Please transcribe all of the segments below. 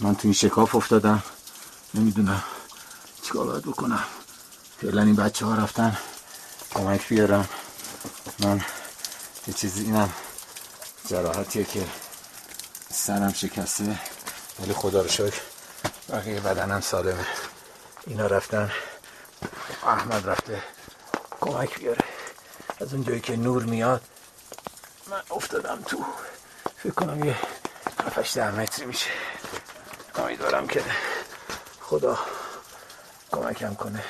من تو این شکاف افتادم. نمی‌دونم چیکار باید بکنم. فعلا این بچه ها رفتن کمک بیارم من یه چیزی اینم جراحتیه که سرم شکسته ولی خدا رو شکر بقیه بدنم سالمه. اینا رفتن. احمد رفته کمک بیاره. از اون جایی که نور میاد من افتادم تو. فکر کنم یه هفتش ده متری میشه. امیدوارم که خدا کمکم کنه.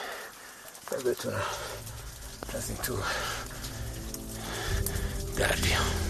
و بتونم از این تو در بیام.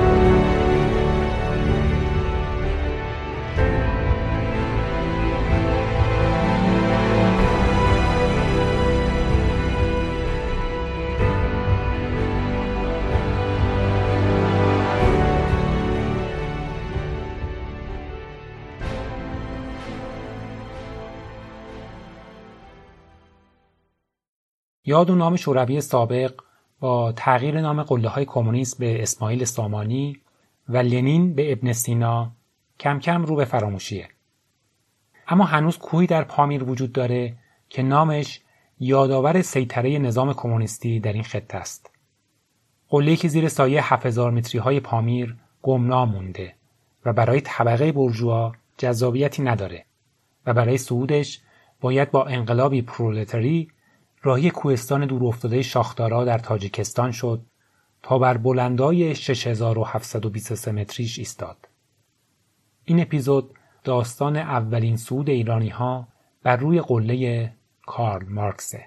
یاد و نام شوروی سابق با تغییر نام قله های کمونیست به اسماعیل سامانی و لنین به ابن سینا کم کم رو به فراموشیه. اما هنوز کوهی در پامیر وجود داره که نامش یادآور سیطره نظام کمونیستی در این خطه است. قله‌ای که زیر سایه 7000 متری های پامیر گمنام مونده و برای طبقه برجوا جذابیتی نداره و برای صعودش باید با انقلابی پرولتری راهی کوهستان دورافتاده شاخدارا در تاجیکستان شد تا بر بلندای 6723 متریش ایستاد. این اپیزود داستان اولین صعود ایرانی ها بر روی قله کارل مارکسه.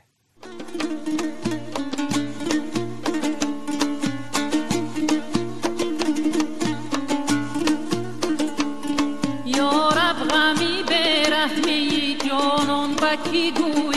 یارب غمی به رحمی جانان بکی گویم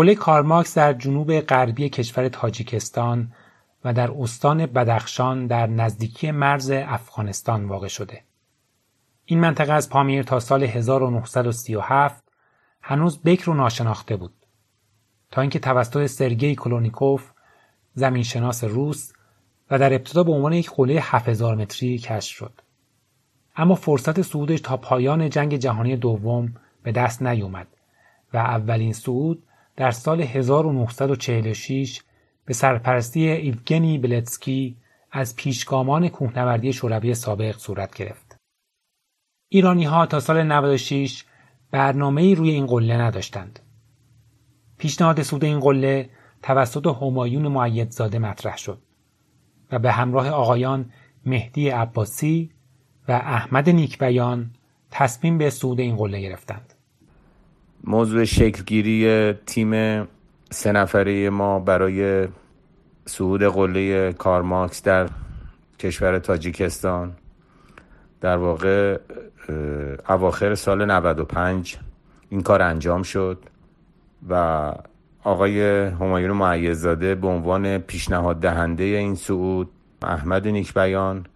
قله کارماکس در جنوب غربی کشور تاجیکستان و در استان بدخشان در نزدیکی مرز افغانستان واقع شده. این منطقه از پامیر تا سال 1937 هنوز بکر و ناشناخته بود تا اینکه توسط سرگئی کلونیکوف زمینشناس روس و در ابتدا به عنوان یک قله 7000 متری کشف شد. اما فرصت صعودش تا پایان جنگ جهانی دوم به دست نیومد و اولین صعود در سال 1946 به سرپرستی ایوگنی بلتسکی از پیشگامان کوهنوردی شوروی سابق صورت گرفت. ایرانی ها تا سال 96 برنامه روی این قله نداشتند. پیشنهاد سود این قله توسط همایون معیدزاده مطرح شد و به همراه آقایان مهدی عباسی و احمد نیکبیان تصمیم به صعود این قله گرفتند. موضوع شکلگیری تیم سه نفره ما برای صعود قله کارماکس در کشور تاجیکستان در واقع اواخر سال 95 این کار انجام شد و آقای همایون معیزاده به عنوان پیشنهاد دهنده این صعود احمد نیکبیان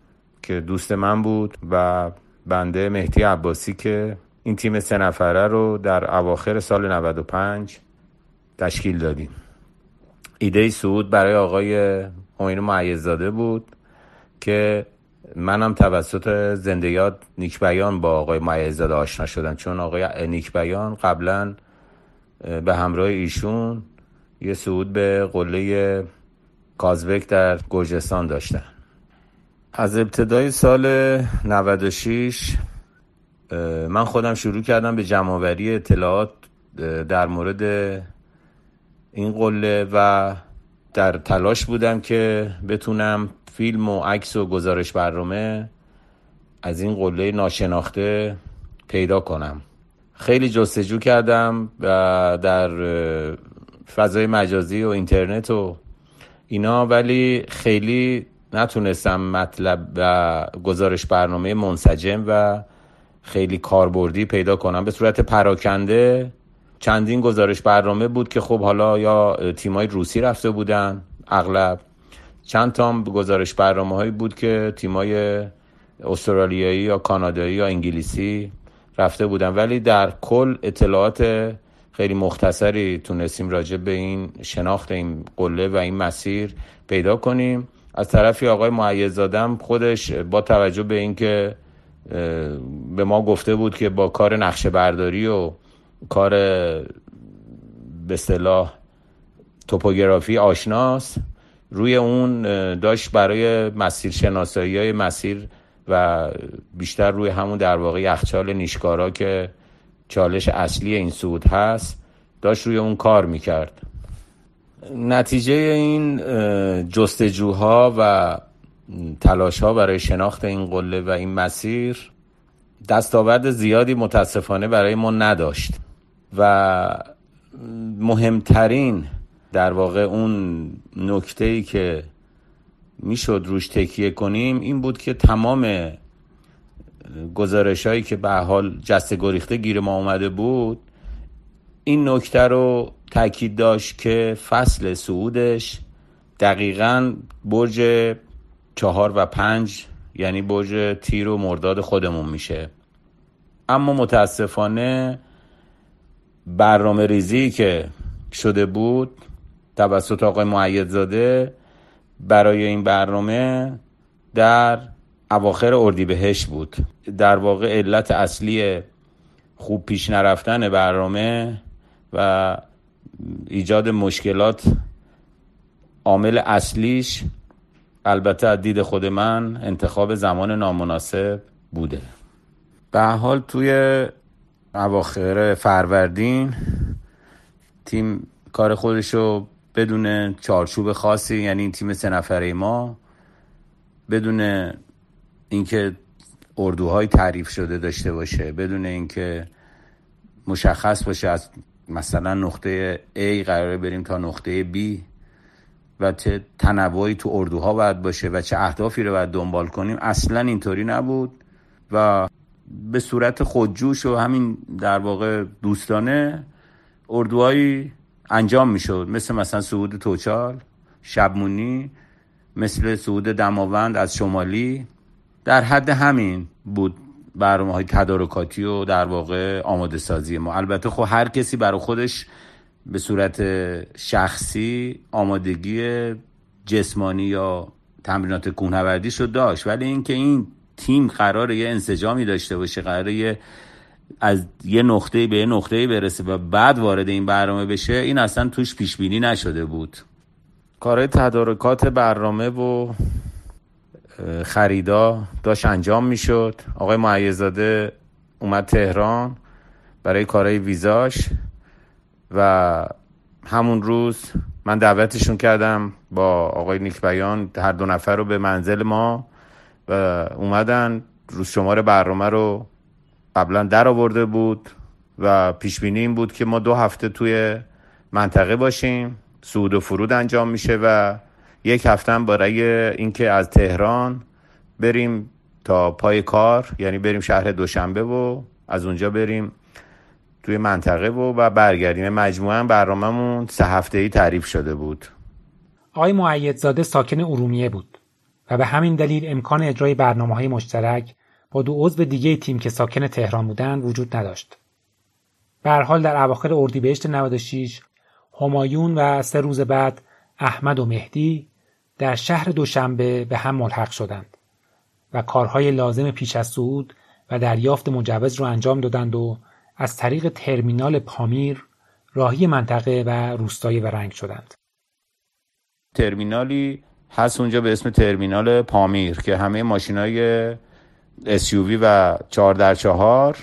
که دوست من بود و بنده مهدی عباسی که این تیم سه نفره رو در اواخر سال 95 تشکیل دادیم. ایده سعود برای آقای همایون معیزاده بود که منم توسط زنده یاد نیک بیان با آقای معیزاده آشنا شدم. چون آقای نیک بیان قبلا به همراه ایشون یه صعود به قله کازبک در گرجستان داشتن. از ابتدای سال 96 من خودم شروع کردم به جمعوری اطلاعات در مورد این قله و در تلاش بودم که بتونم فیلم و عکس و گزارش برنامه از این قله ناشناخته پیدا کنم. خیلی جستجو کردم و در فضای مجازی و اینترنت و اینا ولی خیلی نتونستم مطلب و گزارش برنامه منسجم و خیلی کاربردی پیدا کنم. به صورت پراکنده چندین گزارش برنامه بود که خب حالا یا تیمای روسی رفته بودن اغلب. چند تا گزارش برنامه هایی بود که تیمای استرالیایی یا کانادایی یا انگلیسی رفته بودن. ولی در کل اطلاعات خیلی مختصری تونستیم راجع به این شناخت این قله و این مسیر پیدا کنیم. از طرفی آقای معیزادم خودش با توجه به اینکه به ما گفته بود که با کار نقشه برداری و کار به صلاح توپوگرافی آشناست روی اون داشت برای مسیر شناسایی های مسیر و بیشتر روی همون در واقع یخچال نیشکارا که چالش اصلی این سود هست داشت روی اون کار می‌کرد. نتیجه این جستجوها و تلاش ها برای شناخت این قله و این مسیر دستاورد زیادی متاسفانه برای ما نداشت و مهمترین در واقع اون نکته ای که می‌شد روش تکیه کنیم این بود که تمام گزارش هایی که به حال جسته گریخته گیر ما اومده بود این نکته رو تاکید داشت که فصل سعودش دقیقا برج چهار و پنج یعنی برج تیر و مرداد خودمون میشه. اما متاسفانه برنامه ریزی که شده بود توسط آقای معیدزاده برای این برنامه در اواخر اردیبهشت بود. در واقع علت اصلی خوب پیش نرفتن برنامه و ایجاد مشکلات عامل اصلیش البته از دید خود من انتخاب زمان نامناسب بوده. به حال توی اواخر فروردین تیم کار خودشو بدون چارچوب خاصی یعنی این تیم سه نفره ما بدون اینکه اردوهای تعریف شده داشته باشه بدون اینکه مشخص باشه از مثلا نقطه A قراره بریم تا نقطه B. و چه تنوعی تو اردوها باید باشه و چه اهدافی رو باید دنبال کنیم اصلا اینطوری نبود. و به صورت خودجوش و همین در واقع دوستانه اردوهایی انجام می‌شد. مثل مثلا سعود توچال شبمونی مثل سعود دماوند از شمالی. در حد همین بود برنامه های تدارکاتی و در واقع آماده سازی ما. البته خب هر کسی برای خودش به صورت شخصی آمادگی جسمانی یا تمرینات کوهنوردی شد داشت. ولی اینکه این تیم قرار یه انسجامی داشته باشه قرار یه از یه نقطه به یه نقطه برسه و بعد وارد این برنامه بشه این اصلا توش پیش بینی نشده بود. کارهای تدارکات برنامه و خریدا داشت انجام می‌شد. آقای معیزاده اومد تهران برای کارهای ویزاش. و همون روز من دعوتشون کردم با آقای نیک بیان. هر دو نفر رو به منزل ما و اومدن. روز شماره برنامه رو قبلا در آورده بود و پیش بینی این بود که ما دو هفته توی منطقه باشیم. سود و فرود انجام میشه و یک هفته برای اینکه از تهران بریم تا پای کار یعنی بریم شهر دوشنبه و از اونجا بریم توی منطقه و, و برگردیم مجموعا برنامهمون سه هفته ای تعریف شده بود آقای معیدزاده ساکن ارومیه بود و به همین دلیل امکان اجرای برنامه های مشترک با دو عضو دیگه تیم که ساکن تهران بودند وجود نداشت. به حال در اواخر اردیبهشت 96 همایون و سه روز بعد احمد و مهدی در شهر دوشنبه به هم ملحق شدند و کارهای لازم پیش از صعود و دریافت مجوز رو انجام دادند و از طریق ترمینال پامیر راهی منطقه و روستای ورنگ شدند. ترمینالی هست اونجا به اسم ترمینال پامیر که همه ماشین های SUV و 4 در 4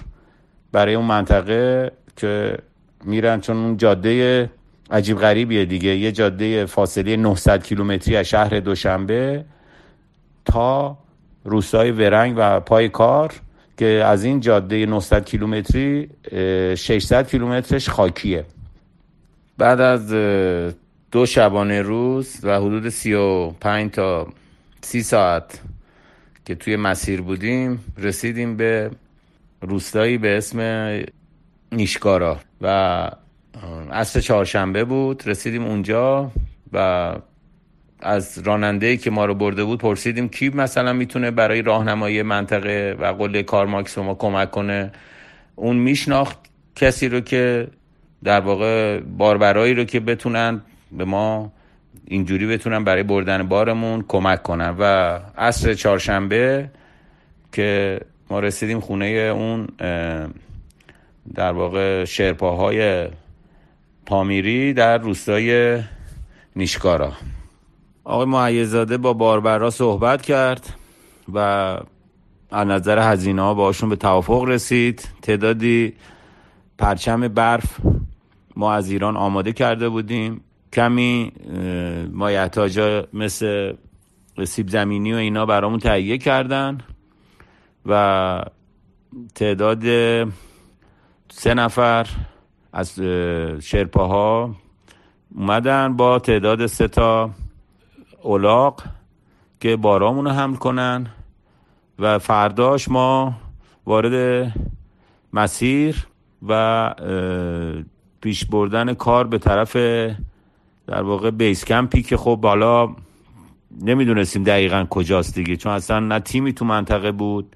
برای اون منطقه که میرن چون اون جاده عجیب غریبیه دیگه یه جاده فاصله 900 کیلومتری از شهر دوشنبه تا روستای ورنگ و پای کار که از این جاده 900 کیلومتری 600 کیلومترش خاکیه. بعد از دو شبانه روز و حدود 35 تا 30 ساعت که توی مسیر بودیم رسیدیم به روستایی به اسم نیشکارا و عصر چهارشنبه بود. رسیدیم اونجا و از راننده که ما رو برده بود پرسیدیم کی مثلا می‌تونه برای راهنمایی منطقه و قله کارماکس ما کمک کنه. اون میشناخت کسی رو که در واقع باربرایی رو که بتونن به ما اینجوری بتونن برای بردن بارمون کمک کنن. و عصر چهارشنبه که ما رسیدیم خونه اون در واقع شرپاهای پامیری در روستای نیشکارا. آقای معیزاده با باربرا صحبت کرد و از نظر هزینه ها باشون به توافق رسید. تعدادی پرچم برف ما از ایران آماده کرده بودیم. کمی مایحتاجا مثل سیب زمینی و اینا برامون تهیه کردن و تعداد سه نفر از شرپاها اومدن با تعداد سه تا اولاق که بارامون رو حمل کنن و فرداش ما وارد مسیر و پیش بردن کار به طرف در واقع بیس کمپی که خب بالا نمی‌دونستیم دقیقا کجاست دیگه چون اصلا نه تیمی تو منطقه بود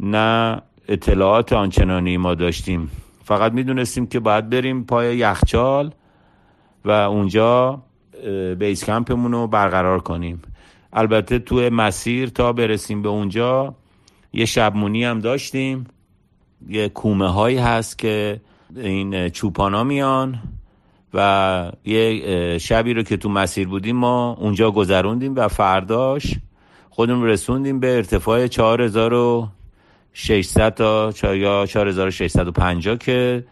نه اطلاعات آنچنانی ما داشتیم. فقط می‌دونستیم که باید بریم پای یخچال و اونجا بیس کمپمون رو برقرار کنیم. البته تو مسیر تا برسیم به اونجا یه شبمونی هم داشتیم. یه کومه هایی هست که این چوپانا میان و یه شبی رو که تو مسیر بودیم ما اونجا گذروندیم و فرداش خودمون رسوندیم به ارتفاع 4600 تا یا 4650 که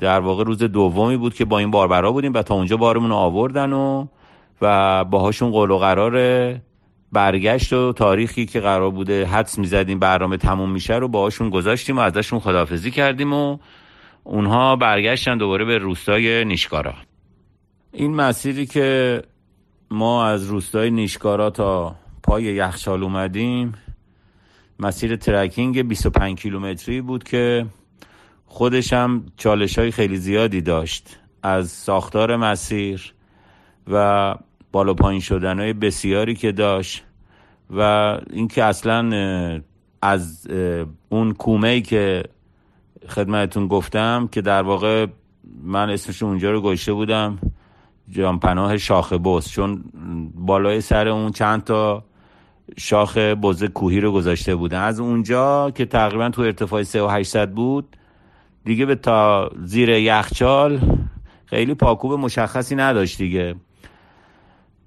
در واقع روز دومی بود که با این باربرا بودیم و تا اونجا بارمون آوردن و و باهاشون قول و قرار برگشت و تاریخی که قرار بوده حدس می‌زدیم برنامه تموم میشه رو باهاشون گذاشتیم و ازشون خدافزی کردیم و اونها برگشتن دوباره به روستای نیشکارا. این مسیری که ما از روستای نیشکارا تا پای یخچال اومدیم مسیر ترکینگ 25 کیلومتری بود که خودش هم چالش های خیلی زیادی داشت از ساختار مسیر و بالا پایین شدن های بسیاری که داشت و اینکه اصلا از اون کومه ای که خدمتون گفتم که در واقع من اسمش اونجا رو گشته بودم جانپناه شاخ بوس چون بالای سر اون چند تا شاخ بزه کوهی رو گذاشته بودن از اونجا که تقریبا تو ارتفاع 3800 بود دیگه به تا زیر یخچال خیلی پاکوب مشخصی نداشت دیگه.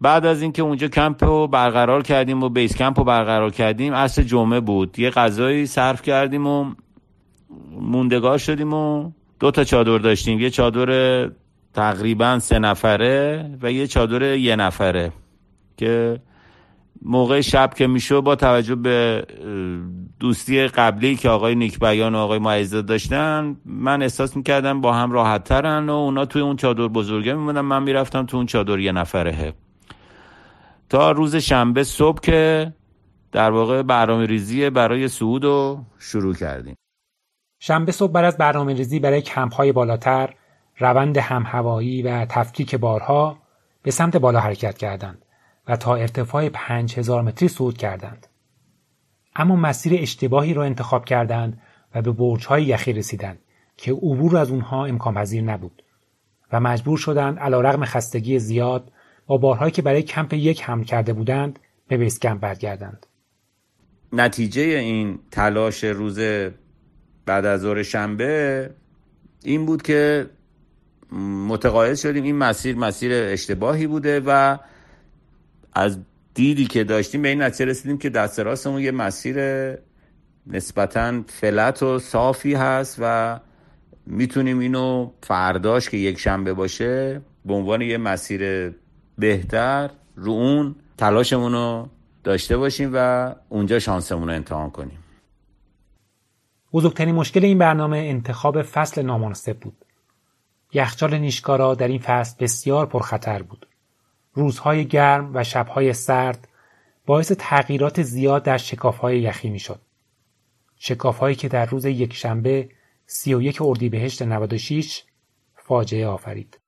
بعد از اینکه اونجا کمپ رو برقرار کردیم و بیس کمپ رو برقرار کردیم اصل جمعه بود. یه غذایی صرف کردیم و موندگار شدیم و دو تا چادر داشتیم. یه چادر تقریبا سه نفره و یه چادر یه نفره که موقع شب که می‌شد با توجه به دوستی قبلی که آقای نیک بیان و آقای معیزه داشتن من احساس می‌کردم با هم راحت ترن و اونا توی اون چادر بزرگه میمونن من می‌رفتم تو اون چادر یه نفره تا روز شنبه صبح که در واقع برنامه ریزی برای صعود رو شروع کردیم. شنبه صبح بعد از برنامه ریزی برای کمپ های بالاتر روند همهوایی و تفکیک بارها به سمت بالا حرکت کردند و تا ارتفاع 5000 متری صعود کردند. اما مسیر اشتباهی را انتخاب کردند و به برج‌های یخی رسیدند که عبور از اونها امکان پذیر نبود و مجبور شدند علیرغم خستگی زیاد با بارهایی که برای کمپ یک حمل کرده بودند به بیس کمپ برگردند. نتیجه این تلاش روز بعد از ظهر شنبه این بود که متقاعد شدیم این مسیر مسیر اشتباهی بوده و از دیدی که داشتیم به این نتیجه رسیدیم که دست راستمون یه مسیر نسبتا فلت و صافی هست و می‌تونیم اینو فرداش که یک شنبه باشه به عنوان یه مسیر بهتر رو اون تلاشمون رو داشته باشیم و اونجا شانسمون رو امتحان کنیم. بزرگترین مشکل این برنامه انتخاب فصل نامناسب بود. یخچال نیشکارا در این فصل بسیار پرخطر بود. روزهای گرم و شبهای سرد باعث تغییرات زیاد در شکافهای یخی می‌شد. شکافهایی که در روز یکشنبه 31 اردیبهشت 96 فاجعه آفرید.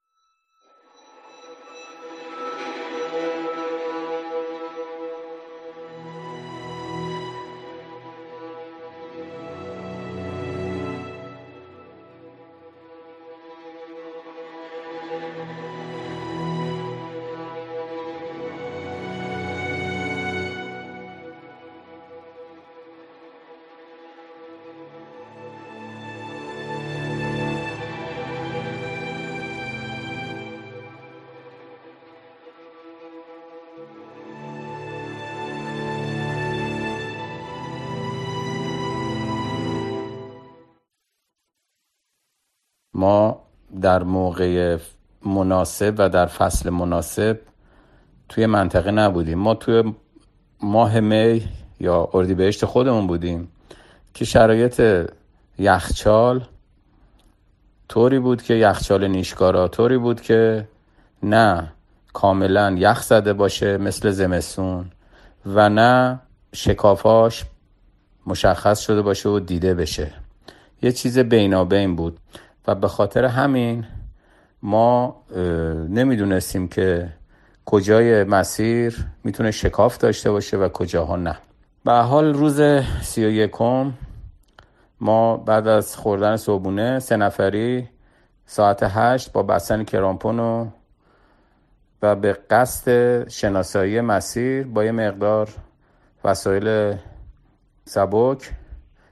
ما در موقع مناسب و در فصل مناسب توی منطقه نبودیم. ما توی ماه می یا اردیبهشت خودمون بودیم که شرایط یخچال طوری بود که یخچال نیشکارا طوری بود که نه کاملا یخ زده باشه مثل زمستون و نه شکافاش مشخص شده باشه و دیده بشه. یه چیز بینابین بود. و به خاطر همین ما نمی‌دونستیم که کجای مسیر می‌تونه شکاف داشته باشه و کجاها نه. به حال روز سی و یکم ما بعد از خوردن صبحونه سه نفری ساعت هشت با بستن کرامپون و و به قصد شناسایی مسیر با یه مقدار وسایل سبک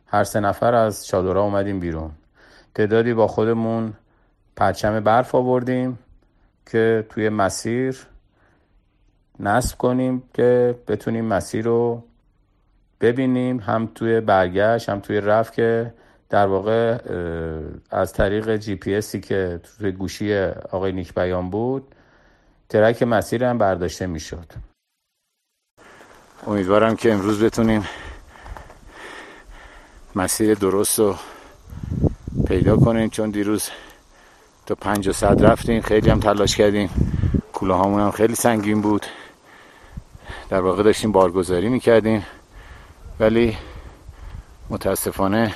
هر سه نفر از چادرها اومدیم بیرون. تعدادی با خودمون پرچم برف آوردیم که توی مسیر نصب کنیم که بتونیم مسیر رو ببینیم هم توی برگشت هم توی رفت که در واقع از طریق جی پی اسی که توی گوشی آقای نیک بیان بود ترک مسیر هم برداشته می‌شد. امیدوارم که امروز بتونیم مسیر درست رو پیدا کنیم چون دیروز تا پنج و صد رفتیم خیلی هم تلاش کردیم کوله هم خیلی سنگین بود. در واقع داشتیم بارگذاری می‌کردیم ولی متاسفانه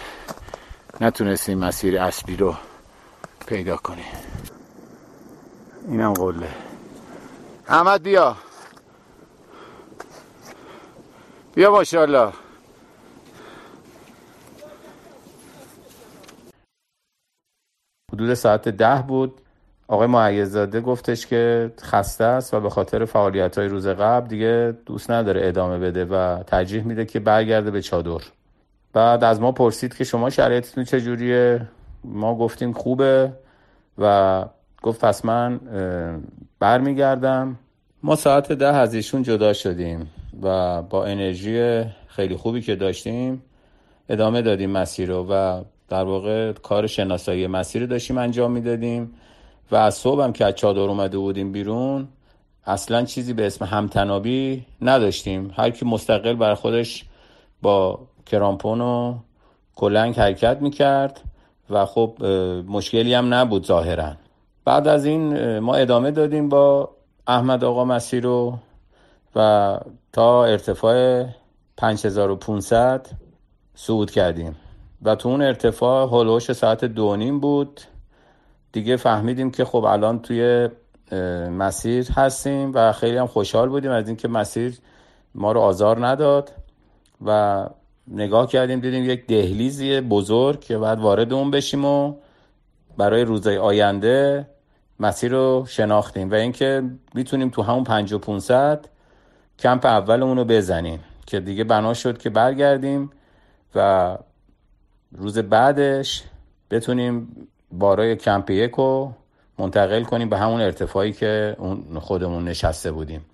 نتونستیم مسیر اصلی رو پیدا کنیم اینم قله. احمد بیا. بیا ماشاءالله. حدود ساعت ده بود. آقای معیزاده گفتش که خسته است و به خاطر فعالیت های روز قبل دیگه دوست نداره ادامه بده و ترجیح میده که برگرده به چادر. بعد از ما پرسید که شما شرایطتون چجوریه؟ ما گفتیم خوبه و گفت پس من برمیگردم. ما ساعت ده از ایشون جدا شدیم و با انرژی خیلی خوبی که داشتیم ادامه دادیم مسیر رو و در واقع کار شناسایی مسیر داشتیم انجام می‌دادیم و از هم که از چادر اومده بودیم بیرون اصلا چیزی به اسم همتنابی نداشتیم. هر کی مستقل بر خودش با کرامپون و کلنگ حرکت می‌کرد و خب مشکلی هم نبود ظاهرا. بعد از این ما ادامه دادیم با احمد آقا مسیر رو و تا ارتفاع 5500 صعود کردیم. و تو اون ارتفاع هلوش ساعت دو نیم بود. دیگه فهمیدیم که خب الان توی مسیر هستیم و خیلی هم خوشحال بودیم از اینکه مسیر ما رو آزار نداد و نگاه کردیم دیدیم یک دهلیزی بزرگ که بعد وارد اون بشیم و برای روزهای آینده مسیر رو شناختیم و اینکه می‌تونیم تو همون 5500 کمپ اولمون رو بزنیم که دیگه بنا شد که برگردیم و روز بعدش بتونیم بارای کمپ یک رو منتقل کنیم به همون ارتفاعی که اون خودمون نشسته بودیم.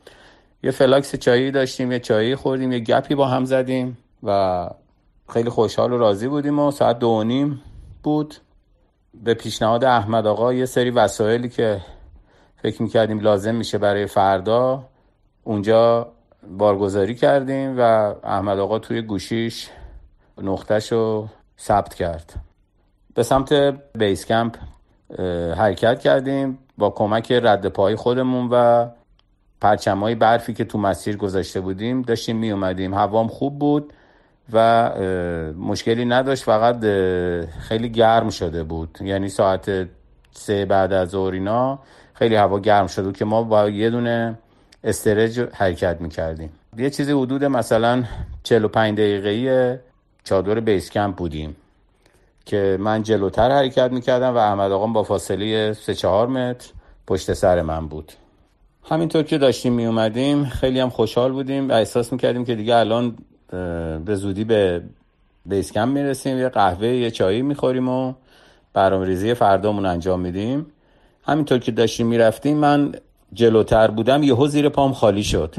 یه فلاکس چایی داشتیم یه چایی خوردیم یه گپی با هم زدیم و خیلی خوشحال و راضی بودیم و ساعت دو نیم بود. به پیشنهاد احمد آقا یه سری وسایلی که فکر می‌کردیم لازم میشه برای فردا اونجا بارگذاری کردیم و احمد آقا توی گوشیش نقطهش رو ثبت کرد. به سمت base camp حرکت کردیم با کمک رد پای خودمون و پرچمای برفی که تو مسیر گذاشته بودیم داشتیم می اومدیم هوام خوب بود و مشکلی نداشت فقط خیلی گرم شده بود. یعنی ساعت سه بعد از ظهر اینا خیلی هوا گرم شده بود که ما با یه دونه استرج حرکت می‌کردیم. یه چیزی حدود مثلا 45 دقیقه چادر بیس کمپ بودیم که من جلوتر حرکت می‌کردم و احمد آقام با فاصله 3 4 متر پشت سر من بود. همینطور که داشتیم می اومدیم خیلی هم خوشحال بودیم و احساس می‌کردیم که دیگه الان به زودی به بیس کمپ می‌رسیم یه قهوه یه چایی می‌خوریم و برنامه ریزی فردامون انجام میدیم. همینطور که داشتیم می‌رفتیم من جلوتر بودم یهو زیر پام خالی شد.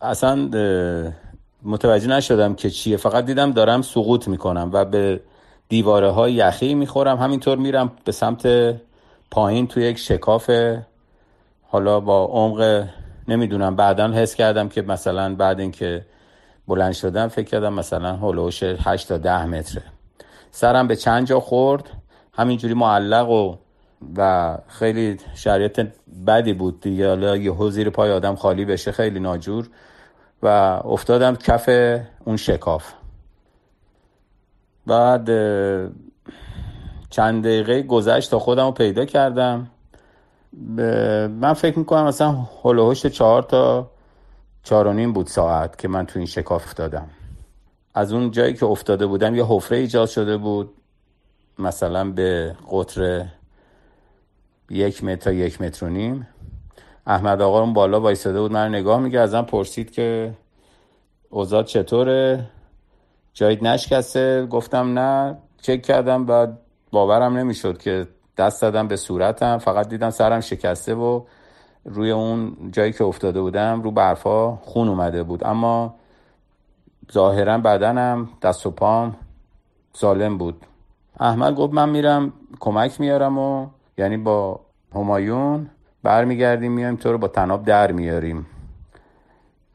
اصلا متوجه نشدم که چیه. فقط دیدم دارم سقوط می‌کنم و به دیواره های یخی می‌خورم. همینطور میرم به سمت پایین توی یک شکاف حالا با عمق نمی‌دونم. بعدا حس کردم که مثلا بعد اینکه بلند شدم فکر کردم مثلا هلوش 8 تا 10 متره. سرم به چند جا خورد. همینجوری معلق و و خیلی شرایط بدی بود دیگه. حالا یه زیر پای آدم خالی بشه خیلی ناجور. و افتادم کف اون شکاف. بعد چند دقیقه گذشت تا خودم رو پیدا کردم. من فکر می‌کنم مثلا هلوهوش چهار تا چهار و نیم بود ساعت که من تو این شکاف افتادم. از اون جایی که افتاده بودم یه حفره ایجاد شده بود مثلا به قطر یک متر تا یک متر و نیم. احمد آقا اون بالا وایساده بود من نگاه میگه ازم پرسید که اوزاد چطوره؟ جایید نشکسته؟ گفتم نه. چک کردم بعد باورم نمی‌شد که دست دادم به صورتم. فقط دیدم سرم شکسته و روی اون جایی که افتاده بودم رو برفا خون اومده بود. اما ظاهرا بدنم دست و پام سالم بود. احمد گفت من میرم کمک میارم و یعنی با همایون برمیگردیم میایم تو رو با تناب در میاریم.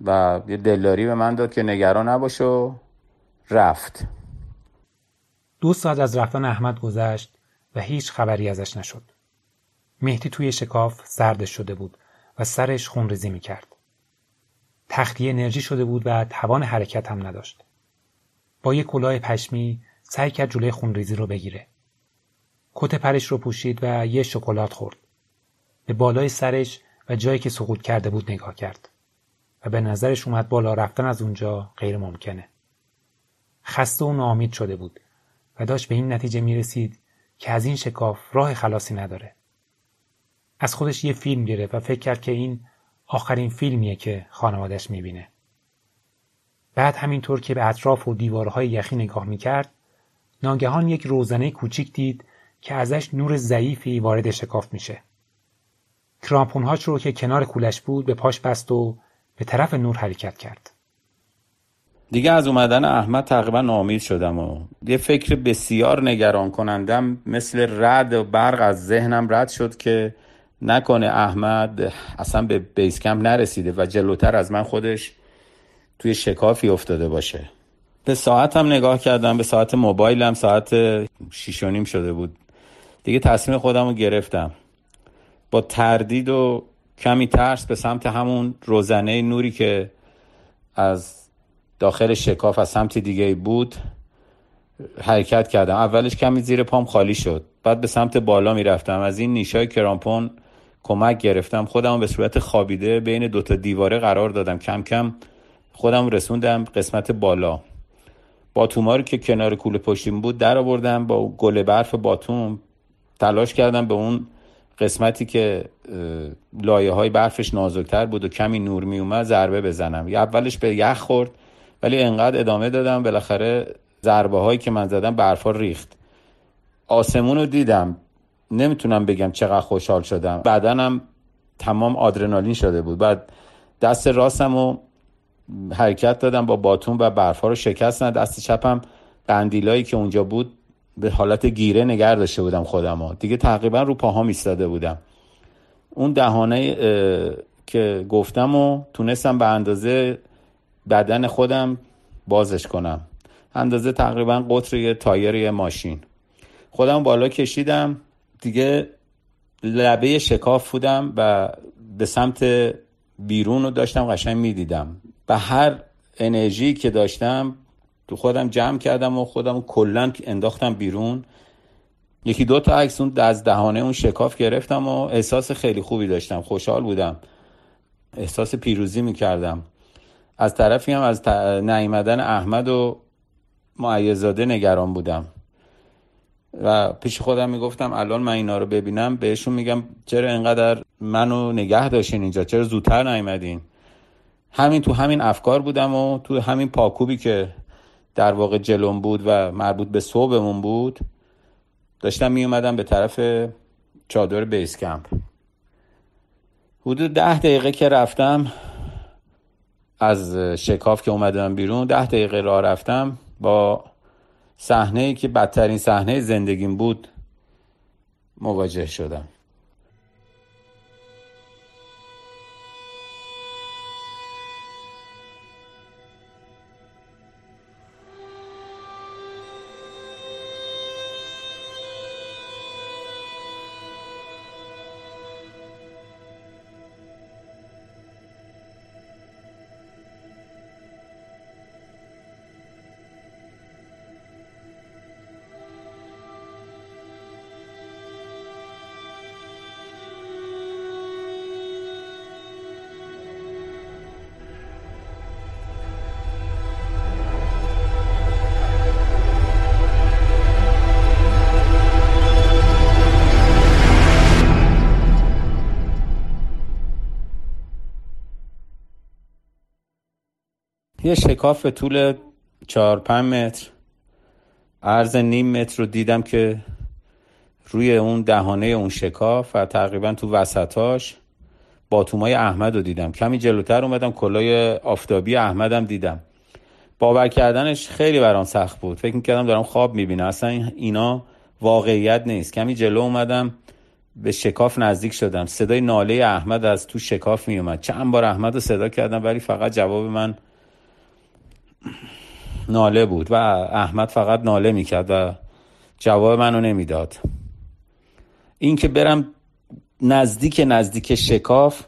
و یه دلداری به من داد که نگران نباش و رفت. دو ساعت از رفتن احمد گذشت و هیچ خبری ازش نشد. مهدی توی شکاف سردش شده بود و سرش خونریزی می‌کرد. تختی انرژی شده بود و توان حرکت هم نداشت. با یک کلاه پشمی سعی کرد جلوی خونریزی رو بگیره. کت پرش رو پوشید و یه شکلات خورد. به بالای سرش و جایی که سقوط کرده بود نگاه کرد و به نظرش اومد بالا رفتن از اونجا غیر ممکنه. خسته و ناامید شده بود و داشت به این نتیجه می رسید که از این شکاف راه خلاصی نداره. از خودش یه فیلم گرفت و فکر کرد که این آخرین فیلمیه که خانوادش می‌بینه. بعد همینطور که به اطراف و دیوارهای یخی نگاه می‌کرد ناگهان یک روزنه کوچیک دید که ازش نور ضعیفی وارد شکاف میشه. کرامپونهاش رو که کنار کولش بود به پاش بست و به طرف نور حرکت کرد. دیگه از اومدن احمد تقریبا نامید شدم و یه فکر بسیار نگران کنندم مثل رد و برق از ذهنم رد شد که نکنه احمد اصلا به بیس کمپ نرسیده و جلوتر از من خودش توی شکافی افتاده باشه. به ساعتم نگاه کردم به ساعت موبایلم ساعت شیش و نیم شده بود. دیگه تصمیم خودم رو گرفتم. با تردید و کمی ترس به سمت همون روزنه نوری که از داخل شکاف از سمت دیگه بود حرکت کردم. اولش کمی زیر پام خالی شد. بعد به سمت بالا می‌رفتم. از این نیشای کرامپون کمک گرفتم. خودم به صورت خوابیده بین دوتا دیواره قرار دادم. کم کم خودم رسوندم قسمت بالا. باتوما رو که کنار کوله پشتیم بود در آوردم با گل برف باتوم تلاش کردم به اون قسمتی که لایه های برفش نازکتر بود و کمی نور می اومد ضربه بزنم. یا اولش به یخ خورد ولی انقدر ادامه دادم بالاخره ضربه هایی که من زدم برفا ریخت. آسمون رو دیدم. نمی‌تونم بگم چقدر خوشحال شدم. بدنم تمام آدرنالین شده بود. بعد دست راستم رو حرکت دادم با باتون و برفا رو شکستن دست چپم قندیلایی که اونجا بود به حالت گیره نگر داشته بودم خودم. دیگه تقریبا رو پاهام ایستاده بودم. اون دهانه که گفتم و تونستم به اندازه بدن خودم بازش کنم. اندازه تقریبا قطر یه تایر یه ماشین. خودم بالا کشیدم. دیگه لبه شکاف بودم و به سمت بیرون رو داشتم قشنگ می‌دیدم. به هر انرژی که داشتم تو خودم جمع کردم و خودم کلا انداختم بیرون. یکی دو تا عکس اون از دهانه اون شکاف گرفتم و احساس خیلی خوبی داشتم. خوشحال بودم. احساس پیروزی می‌کردم. از طرفی هم از نیمدن احمد و معیزاده نگران بودم. و پیش خودم می‌گفتم الان من اینا رو ببینم بهشون میگم چرا انقدر منو نگه داشتین اینجا؟ چرا زودتر نیومدین؟ همین تو همین افکار بودم و تو همین پاکوبی که در واقع جلوم بود و مربوط به صوبمون بود داشتم می اومدم به طرف چادر بیس کمپ. حدود ده دقیقه که رفتم از شکاف که اومدم بیرون ده دقیقه راه رفتم با صحنه که بدترین صحنه زندگیم بود مواجه شدم. شکاف طول چهار پنج متر. عرض نیم متر رو دیدم که روی اون دهانه اون شکاف و تقریبا تو وسطاش باتومای احمد رو دیدم. کمی جلوتر اومدم کلای آفتابی احمدم دیدم. باور کردنش خیلی برام سخت بود. فکر می‌کردم دارم خواب می‌بینم. اصلا اینا واقعیت نیست. کمی جلو اومدم به شکاف نزدیک شدم. صدای ناله احمد از تو شکاف میومد چند بار احمد رو صدا کردم ولی فقط جواب من ناله بود و احمد فقط ناله می‌کرد و جواب منو نمی‌داد. این که برم نزدیک نزدیک شکاف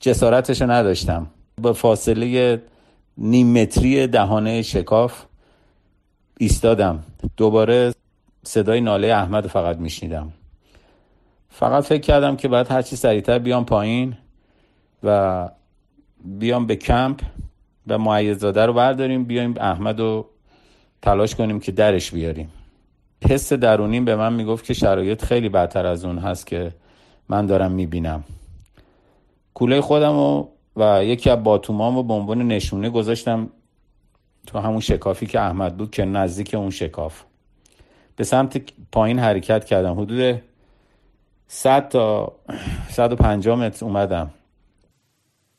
جسارتش نداشتم. با فاصله نیم متری دهانه شکاف ایستادم. دوباره صدای ناله احمد فقط میشنیدم. فقط فکر کردم که باید هرچی سریعتر بیام پایین و بیام به کمپ. و معیزاده رو برداریم بیایم احمد رو تلاش کنیم که درش بیاریم. حس درونیم به من می‌گفت که شرایط خیلی بدتر از اون هست که من دارم می‌بینم. کوله خودم و, و یکی از باتومام رو به عنوان نشونه گذاشتم تو همون شکافی که احمد بود که نزدیک اون شکاف. به سمت پایین حرکت کردم. حدود 100 تا 150 متر اومدم.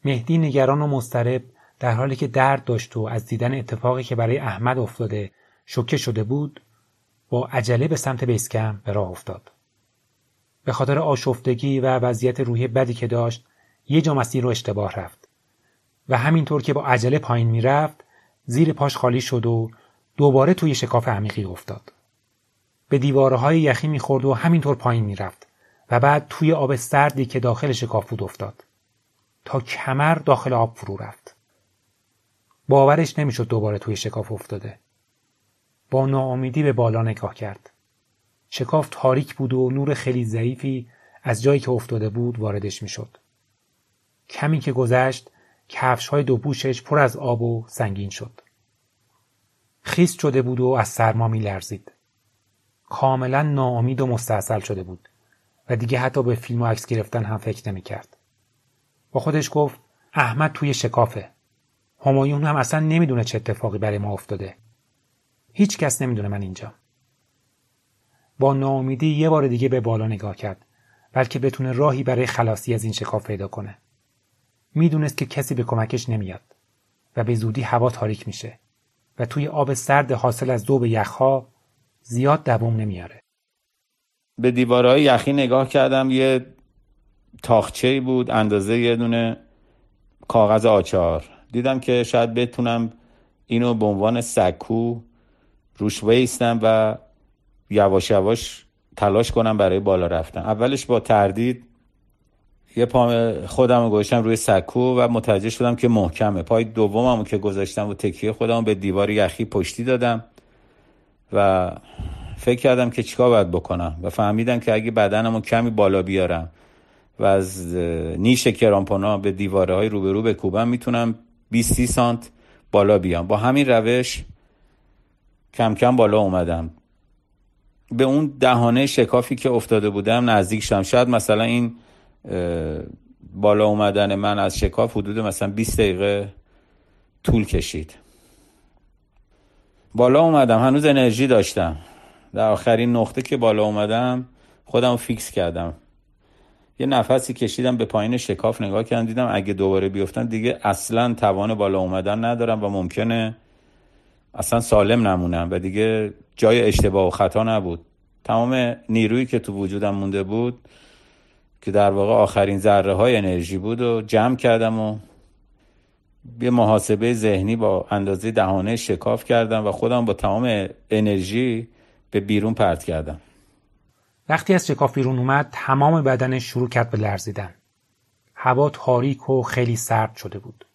مهدی نگران و مضطرب در حالی که درد داشت و از دیدن اتفاقی که برای احمد افتاده شوکه شده بود با عجله به سمت بیسکم به راه افتاد. به خاطر آشفتگی و وضعیت روحی بدی که داشت یه جا مسیر رو اشتباه رفت و همینطور که با عجله پایین می‌رفت زیر پاش خالی شد و دوباره توی شکاف عمیقی افتاد. به دیوارهای یخی می‌خورد و همینطور پایین می‌رفت و بعد توی آب سردی که داخل شکاف بود افتاد. تا کمر داخل آب فرو رفت. باورش نمی‌شد دوباره توی شکاف افتاده. با ناامیدی به بالا نگاه کرد. شکاف تاریک بود و نور خیلی ضعیفی از جایی که افتاده بود واردش می‌شد. کمی که گذشت کفش های دو پوشش پر از آب و سنگین شد. خیست شده بود و از سرما می لرزید. کاملا ناامید و مستحصل شده بود و دیگه حتی به فیلم و عکس گرفتن هم فکر نمی کرد. با خودش گفت احمد توی شکافه. همایون هم اصلا نمی‌دونه چه اتفاقی برای ما افتاده. هیچ کس نمی‌دونه من اینجا. با ناامیدی یه بار دیگه به بالا نگاه کرد بلکه بتونه راهی برای خلاصی از این شکاف پیدا کنه. می‌دونست که کسی به کمکش نمیاد و به زودی هوا تاریک میشه و توی آب سرد حاصل از دو به یخها زیاد دوام نمیاره. به دیوارهای یخی نگاه کردم یه تاخچه بود اندازه یه دونه کاغذ آچار دیدم که شاید بتونم اینو به عنوان سکو روش بیستم و یواش یواش تلاش کنم برای بالا رفتن. اولش با تردید یه پا خودم رو گذاشتم روی سکو و متوجه شدم که محکمه. پای دومم که گذاشتم و تکیه خودم به دیوار یخی پشتی دادم و فکر کردم که چیکار باید بکنم و فهمیدم که اگه بدنم رو کمی بالا بیارم و از نیش کرامپونا به دیواره های روبرو بکوبم می‌تونم 20 سانت بالا بیام. با همین روش کم کم بالا اومدم. به اون دهانه شکافی که افتاده بودم نزدیک شدم. شاید مثلا این بالا اومدن من از شکاف حدود مثلا 20 دقیقه طول کشید. بالا اومدم. هنوز انرژی داشتم. در آخرین نقطه که بالا اومدم خودم فیکس کردم. یه نفسی کشیدم به پایین شکاف نگاه کردم دیدم اگه دوباره بیفتن دیگه اصلا توان بالا اومدن ندارم و ممکنه اصلا سالم نمونم و دیگه جای اشتباه و خطا نبود. تمام نیرویی که تو وجودم مونده بود که در واقع آخرین ذره های انرژی بود و جمع کردم و یه محاسبه ذهنی با اندازه دهانه شکاف کردم و خودم با تمام انرژی به بیرون پرت کردم. وقتی از شکاف بیرون اومد تمام بدنش شروع کرد به لرزیدن. هوا تاریک و خیلی سرد شده بود.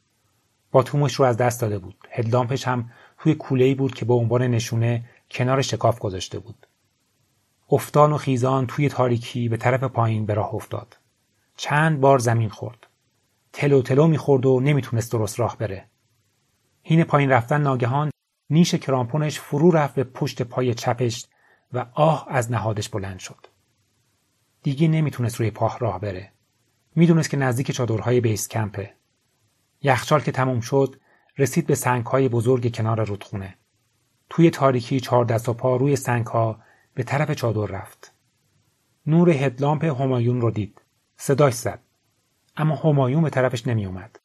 باتومش رو از دست داده بود. هدلامپش هم توی کوله بود که به عنوان نشونه کنار شکاف گذاشته بود. افتان و خیزان توی تاریکی به طرف پایین به راه افتاد. چند بار زمین خورد. تلو تلو می‌خورد و نمی‌تونست درست راه بره. هین پایین رفتن ناگهان نیش کرامپونش فرو رفت به پشت پای چپش و آه از نهادش بلند شد. دیگه نمی‌تونست روی پاه راه بره. می‌دونست که نزدیک چادرهای بیس کمپه. یخچال که تموم شد رسید به سنگهای بزرگ کنار رودخونه. توی تاریکی چهار دست و پا روی سنگها به طرف چادر رفت. نور هدلامپ همایون رو دید. صداش زد. اما همایون به طرفش نمی اومد.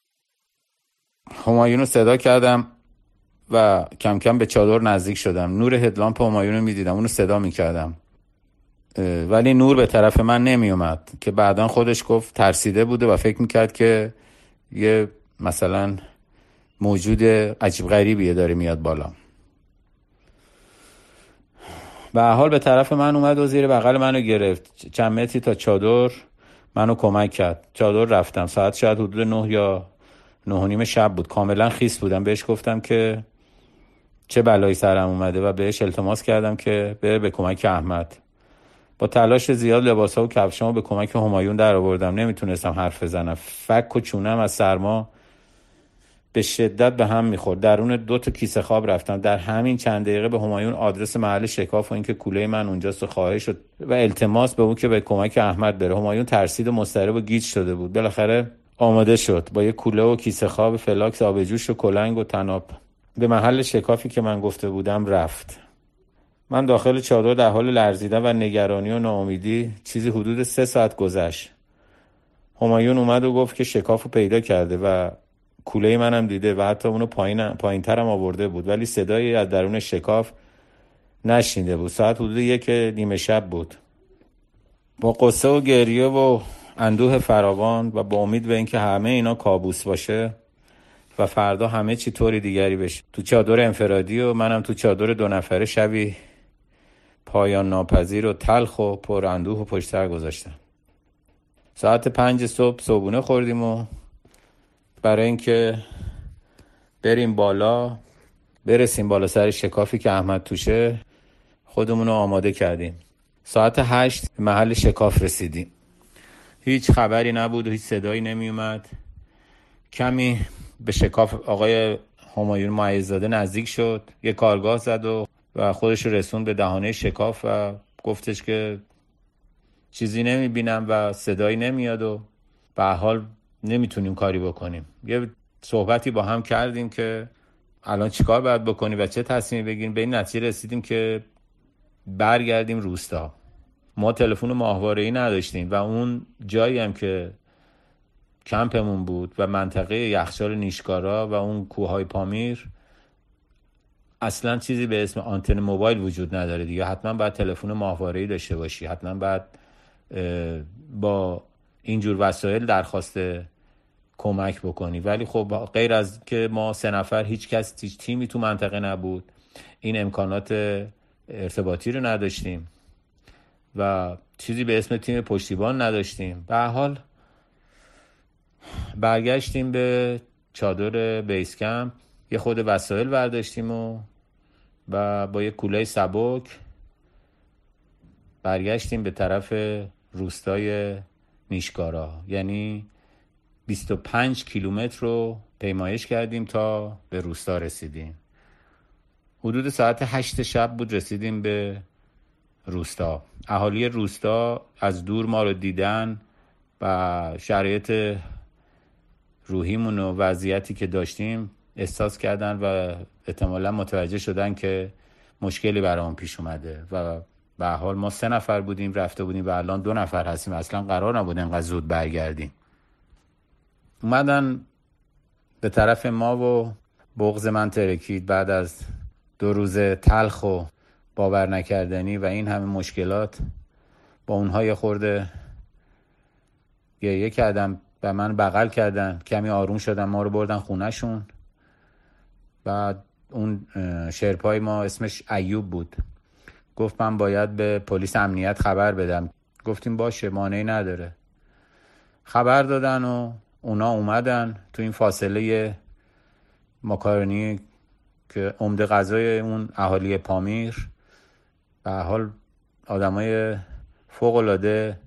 همایون رو صدا کردم و کم کم به چادر نزدیک شدم. نور هدلامپ همایون رو می‌دیدم. اونو صدا می‌کردم. ولی نور به طرف من نمی اومد که بعدا خودش گفت ترسیده بوده و فکر می‌کرد که یه مثلا موجود عجیب غریبیه داره میاد بالا. به حال به طرف من اومد و زیر بغل منو گرفت. چند متری تا چادر منو کمک کرد. چادر رفتم. ساعت شاید حدود نه یا نه و نیم شب بود. کاملا خیس بودم. بهش گفتم که چه بلایی سرم اومده و بهش التماس کردم که بره به کمک احمد. با تلاش زیاد لباسا و کفشامو به کمک همایون در آوردم. نمی‌تونستم حرف بزنم. فک و چونم از سرما به شدت به هم می‌خورد. درون دو تا کیسه خواب رفتم. در همین چند دقیقه به همایون آدرس محل شکاف و اینکه کوله من اونجاست و خواهش شد و التماس به اون که به کمک احمد بره. همایون ترسید و مضطرب و گیج شده بود. بالاخره آماده شد. با یه کوله و کیسه خواب فلاکس آبجوش و کلنگ و طناب. به محل شکافی که من گفته بودم رفت. من داخل چادر در حال لرزیدن و نگرانی و ناامیدی چیزی حدود سه ساعت گذشت. همایون اومد و گفت که شکاف رو پیدا کرده و کوله منم دیده و حتی اونو پایین, پایین ترم آورده بود. ولی صدایی از درون شکاف نشینده بود. ساعت حدود یک نیمه شب بود. با قصه و گریه و اندوه فراوان و با امید به اینکه همه اینا کابوس باشه و فردا همه چی طوری دیگری بشه. تو چادر انفرادی و منم تو چادر دو نفره شبی پایان ناپذیر و تلخ و پر اندوه و پشت سر گذاشتم. ساعت پنج صبح صبحونه خوردیم و برای اینکه بریم بالا برسیم بالا سر شکافی که احمد توشه خودمون رو آماده کردیم. ساعت هشت محل شکاف رسیدیم. هیچ خبری نبود و هیچ صدایی نمی اومد کمی به شکاف آقای همایون معیزاده نزدیک شد یه کارگاه زد و و خودش رو رسون به دهانه شکاف و گفتش که چیزی نمی بینم و صدایی نمیاد و به حال نمی‌تونیم کاری بکنیم. یه صحبتی با هم کردیم که الان چیکار باید بکنیم و چه تصمیمی بگیریم؟ به این نتیجه رسیدیم که برگردیم روستا. ما تلفن ماهواره ای نداشتیم و اون جایی هم که کمپمون بود و منطقه یخچال نیشکارا و اون کوههای پامیر اصلا چیزی به اسم آنتن موبایل وجود نداره دیگه. حتما باید تلفن ماهواره داشته باشی. حتما باید با اینجور وسایل درخواست کمک بکنی. ولی خب غیر از که ما سه نفر هیچ کس هیچ تیمی تو منطقه نبود. این امکانات ارتباطی رو نداشتیم و چیزی به اسم تیم پشتیبان نداشتیم. به حال برگشتیم به چادر بیس کمپ. یه خود وسایل برداشتیم و و با یه کوله سبک برگشتیم به طرف روستای نیشکارا. یعنی 25 کیلومتر رو پیمایش کردیم تا به روستا رسیدیم. حدود ساعت هشت شب بود رسیدیم به روستا. اهالی روستا از دور ما رو دیدن و شرایط روحیمون و وضعیتی که داشتیم احساس کردن و احتمالا متوجه شدن که مشکلی برام پیش اومده و به حال ما سه نفر بودیم رفته بودیم و الان دو نفر هستیم. اصلا قرار نبود انقدر زود برگردیم. اومدن به طرف ما و بغز من ترکید بعد از دو روز تلخ و باور نکردنی و این همه مشکلات با اونها یه خورده گریه کردم. به من بغل کردن. کمی آروم شدن ما رو بردن خونهشون. بعد اون شرپای ما اسمش ایوب بود. گفت من باید به پلیس امنیت خبر بدم. گفتیم باشه مانعی نداره. خبر دادن و اونا اومدن تو این فاصله ماکارونی که عمده غذای اون اهالی پامیر. به حال آدمای فوق العاده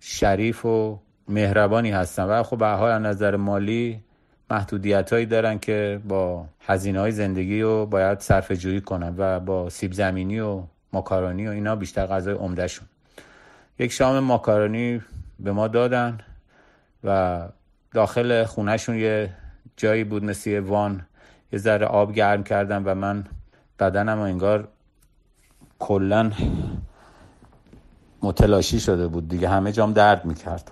شریف و مهربانی هستن. و خب به حال نظر مالی محدودیت هایی دارن که با هزینه های زندگی رو باید صرف جویی کنن و با سیب زمینی و ماکارونی و اینا بیشتر غذای عمدهشون. یک شام ماکارونی به ما دادن و داخل خونهشون یه جایی بود مثل وان. یه ذره آب گرم کردم و من بدنم انگار کلا متلاشی شده بود. دیگه همه جام درد می‌کرد.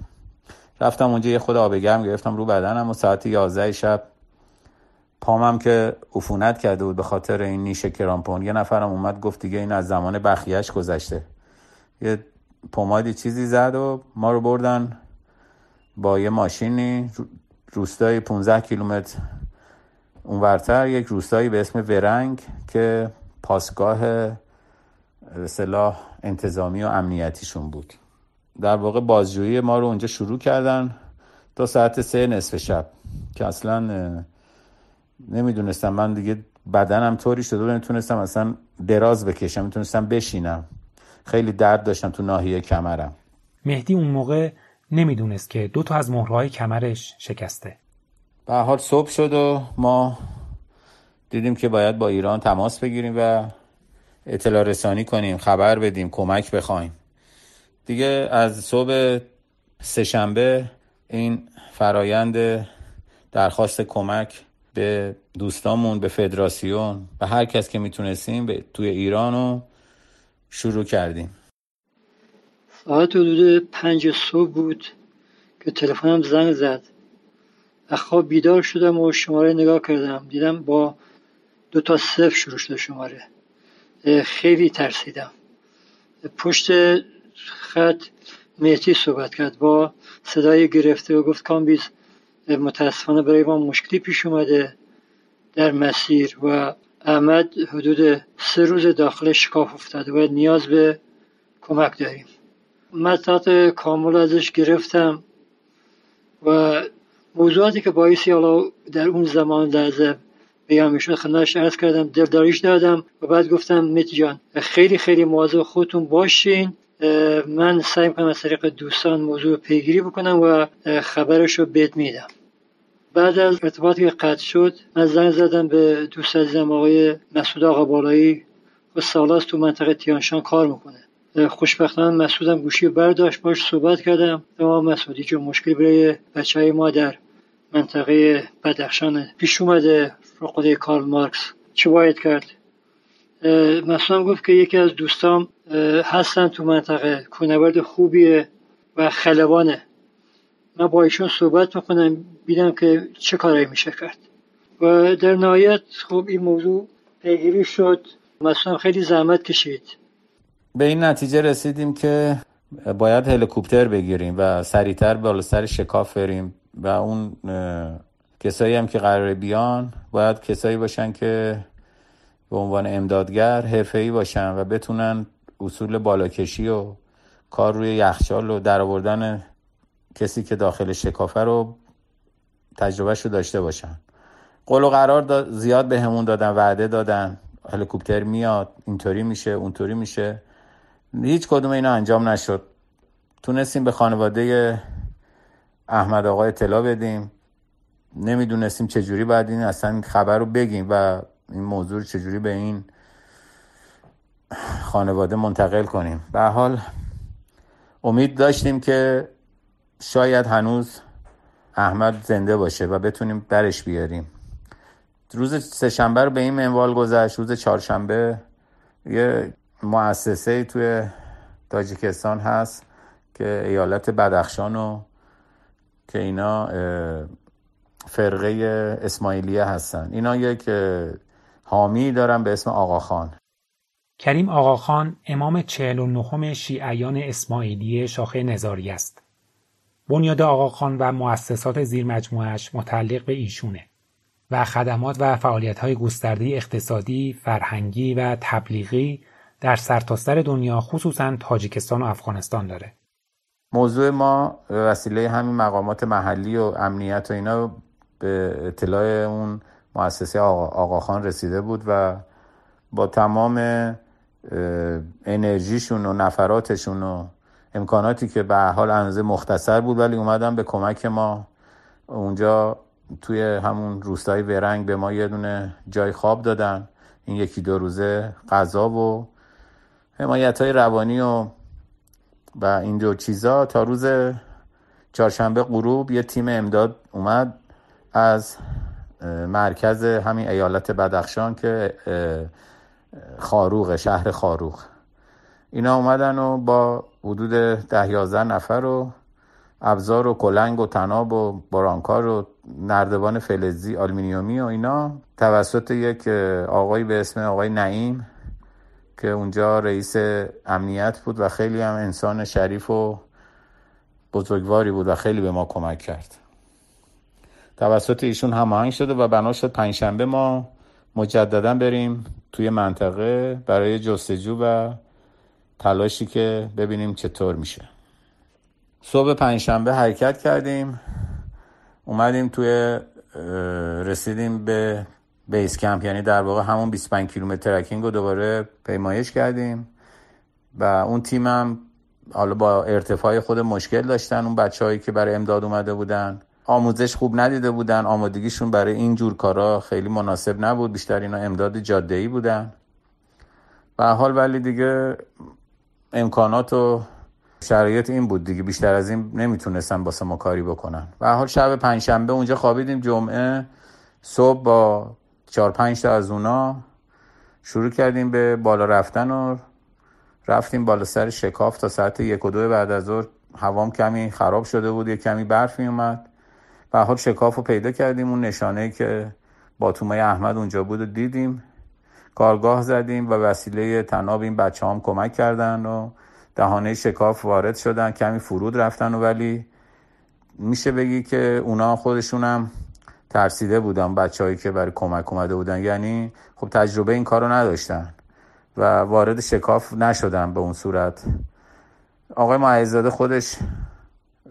رفتم اونجا یه خود آب گرم گرفتم رو بدنم و ساعت 11 شب پامم که عفونت کرده بود به خاطر این نیش کرامپون. یه نفرم اومد گفت دیگه این از زمان بخیهش گذشته. یه پمادی چیزی زد و ما رو بردن با یه ماشینی روستای 15 کیلومتر اونورتر یک روستایی به اسم ورنگ که پاسگاه صلاح انتظامی و امنیتیشون بود. در واقع بازجویی ما رو اونجا شروع کردن تا ساعت سه نصف شب که اصلا نمی‌دونستم. من دیگه بدنم طوری شده بود نمی‌تونستم اصلا دراز بکشم می‌تونستم بشینم. خیلی درد داشتم تو ناحیه کمرم. مهدی اون موقع نمی‌دونست که دو تا از مهرهای کمرش شکسته. به حال صبح شد و ما دیدیم که باید با ایران تماس بگیریم و اطلاع رسانی کنیم خبر بدیم کمک بخوایم. دیگه از صبح سهشنبه این فرایند درخواست کمک به دوستامون به فدراسیون به هر کس که می‌تونستیم به توی ایران رو شروع کردیم. ساعت حدود پنج صبح بود که تلفنم زنگ زد. از خواب بیدار شدم و شماره نگاه کردم. دیدم با دو تا صفر شروع شده شماره. خیلی ترسیدم. پشت خط مهتی صحبت کرد با صدای گرفته و گفت کامبیز متاسفانه برای ما مشکلی پیش اومده در مسیر و احمد حدود سه روز داخل شکاف افتاده. و نیاز به کمک داریم. مطلعات کامل ازش گرفتم و موضوعاتی که باعثی حالا در اون زمان لحظه بگم می‌شد خدمتش عرض کردم دلداریش دادم و بعد گفتم میتی جان خیلی خیلی مواظب خودتون باشین. من سعی می‌کنم از طریق دوستان موضوع پیگیری بکنم و خبرش رو بهت میدم. بعد از ارتباطی که قطع شد من زنگ زدم به دوست عزیزم آقای مسعود آقا بالایی. و سالاست تو منطقه تیانشان کار می‌کنه. خوشبختانه مسعودم گوشی برداشت باش صحبت کردم. ما مسعودی جو مشکلی برای بچه های ما در منطقه بدخشان پیش اومده فقده کارل مارکس. چه باید کرد؟ مسعودم گفت که یکی از دوستام هستن تو منطقه. کونورد خوبیه و خلبانه. من با ایشون صحبت می‌کنم بیدم که چه کارایی میشه کرد. و در نهایت خب این موضوع پیگیری شد. مثلا خیلی زحمت کشید. به این نتیجه رسیدیم که باید هلیکوپتر بگیریم و سریعتر بالا سر شکاف بریم و اون کسایی هم که قرار بیان باید کسایی باشن که به عنوان امدادگر حرفه‌ای باشن و بتونن اصول بالاکشی و کار روی یخچال و در آوردن کسی که داخل شکافه رو تجربهش رو داشته باشن. قول و قرار زیاد به همون دادن وعده دادن. هلیکوپتر میاد اینطوری میشه اونطوری میشه. هیچ کدوم اینا انجام نشد. تونستیم به خانواده احمد آقا اطلاع بدیم. نمی‌دونستیم چجوری باید این اصلا خبر رو بگیم و این موضوع چجوری به این خانواده منتقل کنیم؟ به حال امید داشتیم که شاید هنوز احمد زنده باشه و بتونیم درش بیاریم. روز سهشنبه رو به این منوال گذشت. روز چهارشنبه یه مؤسسه توی تاجیکستان هست که ایالت بدخشان و که اینا فرقه اسماعیلیه هستن. اینا یک حامی دارن به اسم آقاخان کریم آقاخان امام چهل و نهم شیعیان اسماعیلیه شاخه نظاری است. بنیاد آقاخان و مؤسسات زیر مجموعش متعلق به ایشونه و خدمات و های گسترده اقتصادی، فرهنگی و تبلیغی در سرتاسر دنیا خصوصا تاجیکستان و افغانستان داره. موضوع ما وسیله همین مقامات محلی و امنیت و اینا به اطلاع اون مؤسسه آقا خان رسیده بود و با تمام انرژیشون و نفراتشون و امکاناتی که به حال اندازه مختصر بود ولی اومدن به کمک ما. اونجا توی همون روستای ورنگ به ما یه دونه جای خواب دادن. این یکی دو روزه غذا و حمایت های روانی و و این دو چیزا. تا روز چهارشنبه غروب یه تیم امداد اومد از مرکز همین ایالت بدخشان که خاروغ شهر خاروغ. اینا اومدن و با حدود ده یازده نفر و ابزار و کلنگ و تناب و برانکار و نردبان فلزی آلمینیومی و اینا. توسط یک آقایی به اسم آقای نعیم که اونجا رئیس امنیت بود و خیلی هم انسان شریف و بزرگواری بود و خیلی به ما کمک کرد. توسط ایشون هماهنگ شده و بنا شد پنجشنبه ما مجددا بریم توی منطقه برای جستجو و تلاشی که ببینیم چطور میشه. صبح پنجشنبه حرکت کردیم اومدیم توی رسیدیم به بیس کمپ یعنی در واقع همون 25 کیلومتر ترکینگ رو دوباره پیمایش کردیم و اون تیمم حالا با ارتفاع خود مشکل داشتن اون بچههایی که برای امداد اومده بودن. آموزش خوب ندیده بودن آمادگیشون برای این جور کارا خیلی مناسب نبود. بیشتر اینا امداد جاده ای بودن. به حال ولی دیگه امکانات و شرایط این بود دیگه. بیشتر از این نمی‌تونستن باسه ما کاری بکنن. و حال شب پنجشنبه اونجا خوابیدیم. جمعه صبح با چهار پنج تا از اونا شروع کردیم به بالا رفتن و رفتیم بالا سر شکاف تا ساعت یک و دو بعد از ظهر. هوام کمی خراب شده بود یه کمی برف می اومد و حال شکاف رو پیدا کردیم. اون نشانه که باتومای احمد اونجا بود و دیدیم. کارگاه زدیم و وسیله تناب این بچه هم کمک کردن و دهانه شکاف وارد شدن. کمی فرود رفتن و ولی میشه بگی که اونا خودشونم ترسیده بودن بچههایی که برای کمک اومده بودن. یعنی خب تجربه این کارو نداشتن و وارد شکاف نشدن به اون صورت. آقای معیزاده خودش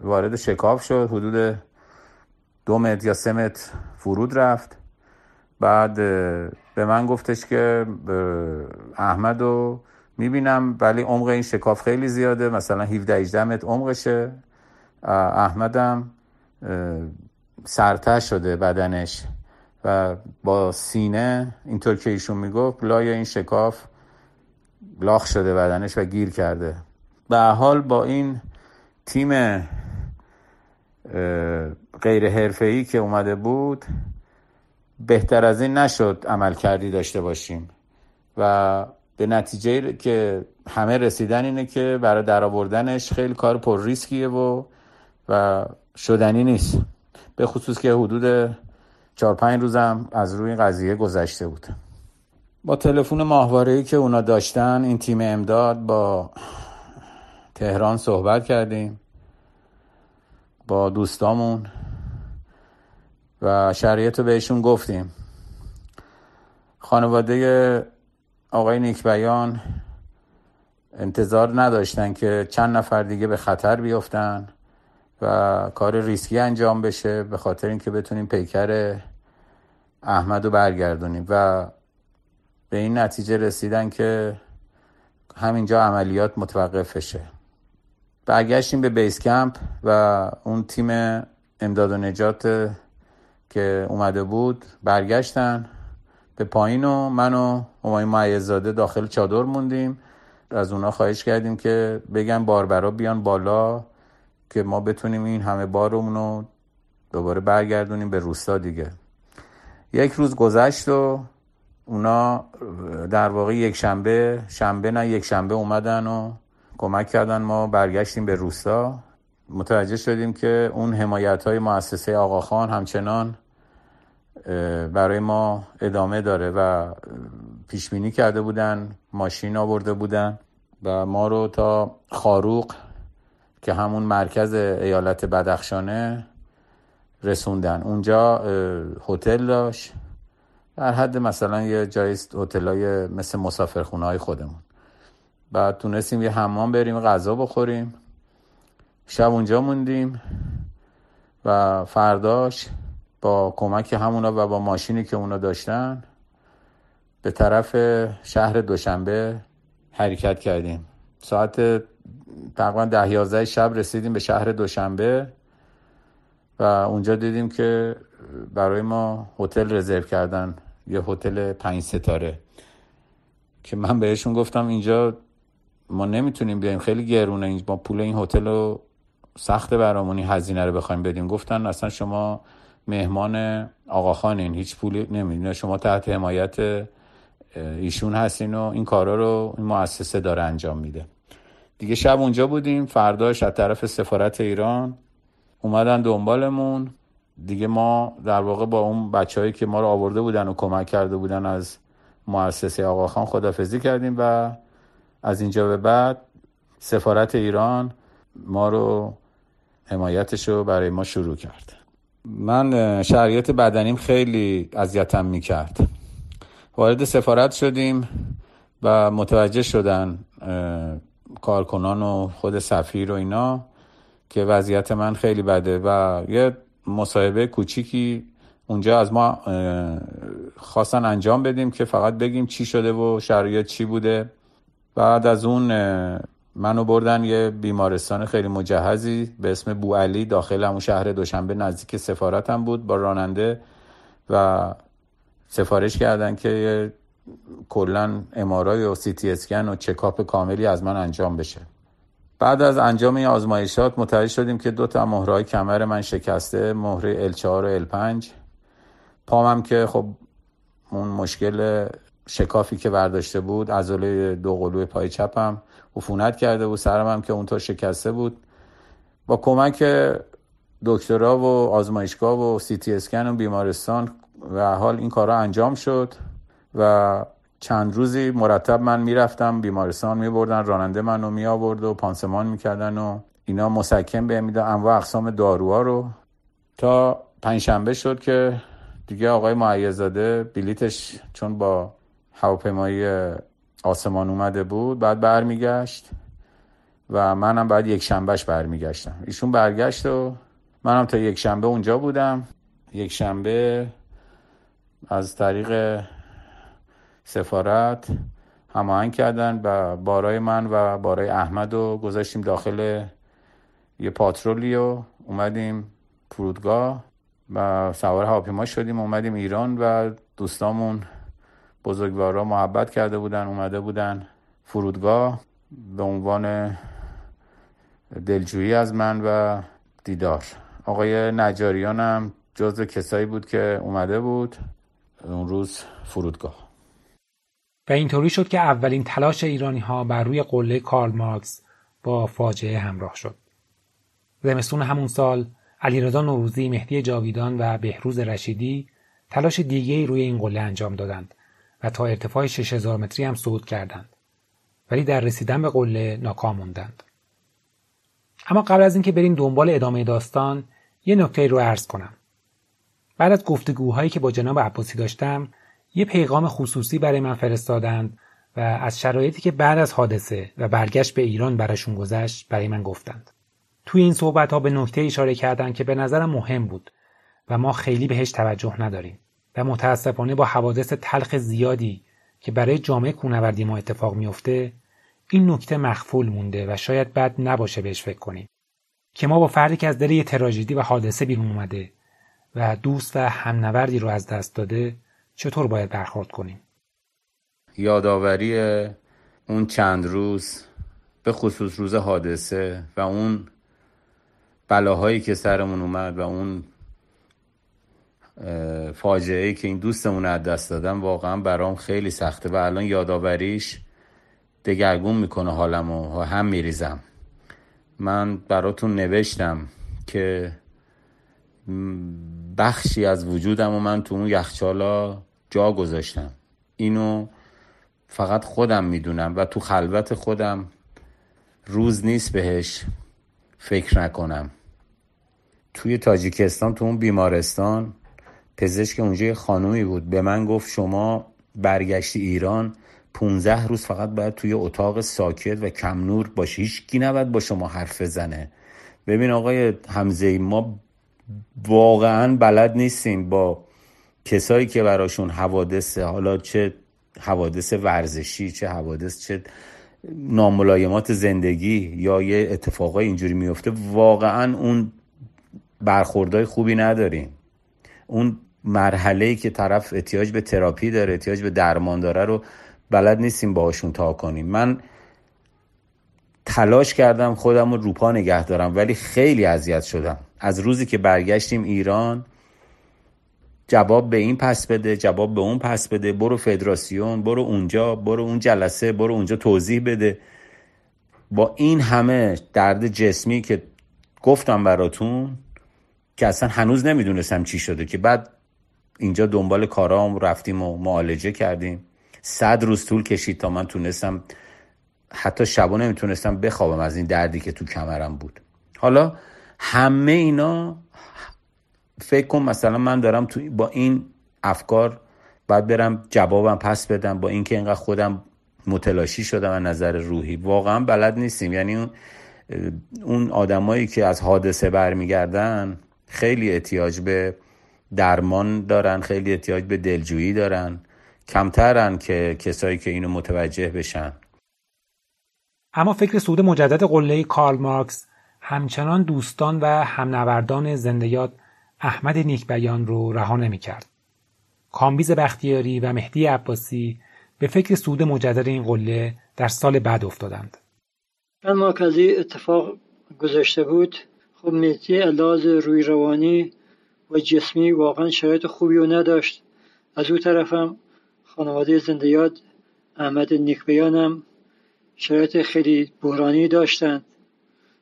وارد شکاف شد. حدود دو متر یا سه متر فرود رفت. بعد به من گفتش که احمد رو می‌بینم ولی عمق این شکاف خیلی زیاده مثلا 17 18 متر عمقشه. احمدم سرتر شده بدنش و با سینه اینطور که ایشون می‌گفت لای این شکاف لاخ شده بدنش و گیر کرده. به حال با این تیم غیر حرفه‌ای که اومده بود بهتر از این نشد عمل کردی داشته باشیم. و به نتیجه که همه رسیدن اینه که برای درآوردنش خیلی کار پر ریسکیه و و شدنی نیست. به خصوص که حدود چهار پنج روزم از روی قضیه گذشته بود. با تلفن ماهواره که اونا داشتن این تیم امداد با تهران صحبت کردیم. با دوستامون و شرایط رو بهشون گفتیم. خانواده آقای نیکبیان انتظار نداشتن که چند نفر دیگه به خطر بیفتن و کار ریسکی انجام بشه به خاطر اینکه بتونیم پیکر احمد رو برگردونیم و به این نتیجه رسیدن که همینجا عملیات متوقف بشه. برگشتیم به بیس کمپ و اون تیم امداد و نجات که اومده بود برگشتن به پایین و من و همایون معیزاده داخل چادر موندیم. از اونا خواهش کردیم که بگن باربرا بیان بالا که ما بتونیم این همه بارمون رو دوباره برگردونیم به روستا دیگه. یک روز گذشت و اونا در واقع یک شنبه شنبه نه یک شنبه اومدن و کمک کردن ما برگشتیم به روستا. متوجه شدیم که اون حمایت های مؤسسه آقاخان همچنان برای ما ادامه داره و پیش بینی کرده بودن ماشین آورده بودن و ما رو تا خاروق که همون مرکز ایالت بدخشانه رسوندن. اونجا هتل داشت. در حد مثلا یه جای هتلای مثل مسافرخونه های خودمون. بعد تونستیم یه حمام بریم غذا بخوریم. شب اونجا موندیم و فرداش با کمک همونا و با ماشینی که اونا داشتن به طرف شهر دوشنبه حرکت کردیم. ساعت تقریبا ده یازده شب رسیدیم به شهر دوشنبه و اونجا دیدیم که برای ما هتل رزرو کردن یه هتل پنج ستاره. که من بهشون گفتم اینجا ما نمی‌تونیم بیایم خیلی گرونه ما پول این هتل رو سخت برامونی هزینه رو بخوایم بدیم. گفتن اصلا شما مهمان آقاخانین. هیچ پولی نمیدین شما تحت حمایت ایشون هستین و این کارا رو این مؤسسه داره انجام میده. دیگه شب اونجا بودیم. فرداش از طرف سفارت ایران اومدن دنبالمون. دیگه ما در واقع با اون بچههایی که ما رو آورده بودن و کمک کرده بودن از مؤسسه آقاخان خدافزی کردیم و از اینجا به بعد سفارت ایران ما رو حمایتش رو برای ما شروع کرد. من شرایط بدنیم خیلی اذیتم می‌کرد. وارد سفارت شدیم و متوجه شدن کارکنان و خود سفیر و اینا که وضعیت من خیلی بده و یه مصاحبه کوچیکی اونجا از ما خواستن انجام بدیم که فقط بگیم چی شده و شرایط چی بوده. بعد از اون منو بردن یه بیمارستان خیلی مجهزی به اسم بو علی داخل همون شهر دوشنبه نزدیک سفارتم بود با راننده و سفارش کردن که کلا امارای و سی تی اسکن و چکاپ کاملی از من انجام بشه. بعد از انجام این آزمایشات متوجه شدیم که دو تا مهرهای کمر من شکسته مهره L4 و L5 پامم که خب اون مشکل شکافی که برداشته بود عضله دو قلوی پای چپم. عفونت کرده بود سرم هم که اونطور شکسته بود. با کمک دکترا و آزمایشگاه و سی تی اسکن و بیمارستان و حال این کارا انجام شد و چند روزی مرتب من می‌رفتم بیمارستان میبردن راننده منو می آورد و پانسمان می‌کردن و اینا مسکن به میدن انواع اقسام داروها رو. تا پنجشنبه شد که دیگه آقای معیزاده بلیتش چون با هواپیمایی آسمان اومده بود بعد برمیگشت و منم بعد یک شنبهش برمیگشتم. ایشون برگشت و منم تا یک شنبه اونجا بودم. یک شنبه از طریق سفارت هماهنگ کردن و بارای من و بارای احمد رو گذاشتیم داخل یه پاترولی و اومدیم فرودگاه و سوار هواپیما شدیم اومدیم ایران و دوستامون بزرگوارا محبت کرده بودن اومده بودن فرودگاه به عنوان دلجویی از من و دیدار. آقای نجاریان هم جزو کسایی بود که اومده بود اون روز فرودگاه. و اینطوری شد که اولین تلاش ایرانی ها بر روی قله کارل مارکس با فاجعه همراه شد. زمستون همون سال علیرضا نوروزی، مهدی جاویدان و بهروز رشیدی تلاش دیگه روی این قله انجام دادند. و تا ارتفاع 6000 متری هم صعود کردند. ولی در رسیدن به قله ناکام موندند. اما قبل از اینکه بریم دنبال ادامه داستان یه نکته رو عرض کنم. بعد از گفتگوهایی که با جناب عباسی داشتم یه پیغام خصوصی برای من فرستادند و از شرایطی که بعد از حادثه و برگشت به ایران براشون گذشت برای من گفتند. توی این صحبت ها به نکته اشاره کردند که به نظرم مهم بود و ما خیلی بهش توجه نداریم و متاسفانه با حوادث تلخ زیادی که برای جامعه کونوردی ما اتفاق میفته این نکته مخفول مونده و شاید بد نباشه بهش فکر کنیم. که ما با فردی که از دل یه تراژدی و حادثه بیرون اومده و دوست و همنوردی رو از دست داده چطور باید برخورد کنیم؟ یادآوری اون چند روز به خصوص روز حادثه و اون بلاهایی که سرمون اومد و اون فاجعه ای که این دوستمون از دست دادم واقعا برام خیلی سخته و الان یادآوریش دگرگون می‌کنه حالم و هم میریزم. من براتون نوشتم که بخشی از وجودم و من تو اون یخچالا جا گذاشتم. اینو فقط خودم می‌دونم و تو خلوت خودم روز نیست بهش فکر نکنم. توی تاجیکستان تو اون بیمارستان پزشک اونجا یه خانومی بود. به من گفت شما برگشتی ایران 15 روز فقط باید توی اتاق ساکت و کم نور باشی هیچ کی نباید با شما حرف بزنه. ببین آقای حمزه ما واقعا بلد نیستیم با کسایی که براشون حوادث حالا چه حوادث ورزشی چه حوادث چه ناملایمات زندگی یا یه اتفاقای اینجوری میفته واقعا اون برخوردهای خوبی نداریم. اون مرحله ای که طرف احتیاج به تراپی داره احتیاج به درمان داره رو بلد نیستیم باهاشون تا کنیم. من تلاش کردم خودم رو روپا نگه دارم ولی خیلی اذیت شدم. از روزی که برگشتیم ایران جواب به این پس بده جواب به اون پس بده برو فدراسیون برو اونجا برو اون جلسه برو اونجا توضیح بده. با این همه درد جسمی که گفتم براتون که اصلا هنوز نمی‌دونستم چی شده که بعد اینجا دنبال کارام رفتیم و معالجه کردیم. صد روز طول کشید تا من تونستم حتی شبا نمی‌تونستم بخوابم از این دردی که تو کمرم بود. حالا همه اینا فکر کن مثلا من دارم تو با این افکار باید برم جوابم پس بدم با اینکه اینقدر خودم متلاشی شدم از نظر روحی. واقعا بلد نیستیم. یعنی اون اون آدمایی که از حادثه برمیگردن خیلی احتیاج به درمان دارن خیلی احتیاج به دلجویی دارن کمترن که کسایی که اینو متوجه بشن اما فکر سود مجدد قله کارل مارکس همچنان دوستان و همنوردان زندیات احمد نیکبیان رو رها نمی‌کرد. کامبیز بختیاری و مهدی عباسی به فکر سود مجدد این قله در سال بعد افتادند. اما که از اتفاق گذشته بود خب مهدی علاز روی روانی و جسمی واقعا شرایط خوبی رو نداشت. از او طرفم خانواده زندیات احمد نیکبیانم شرایط خیلی بحرانی داشتند.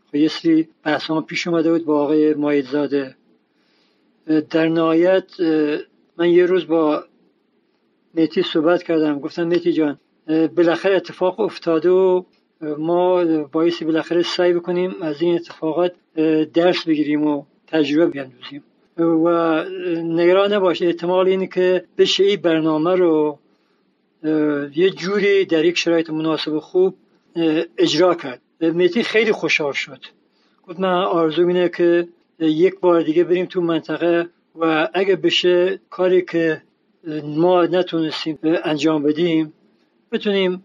خب یه سری بحث پیش اومده بود با آقای مایدزاده در نهایت من یه روز با میتی صحبت کردم. گفتم میتی جان بالاخره اتفاق افتاده و ما بایستی بالاخره سعی بکنیم از این اتفاقات درس بگیریم و تجربه بیندوزیم و نگران نباشه احتمال اینه که بشه این برنامه رو یه جوری در یک شرایط مناسب خوب اجرا کرد. میتی خیلی خوشحال شد. گفت من آرزو اینه که یک بار دیگه بریم تو منطقه و اگه بشه کاری که ما نتونستیم انجام بدیم بتونیم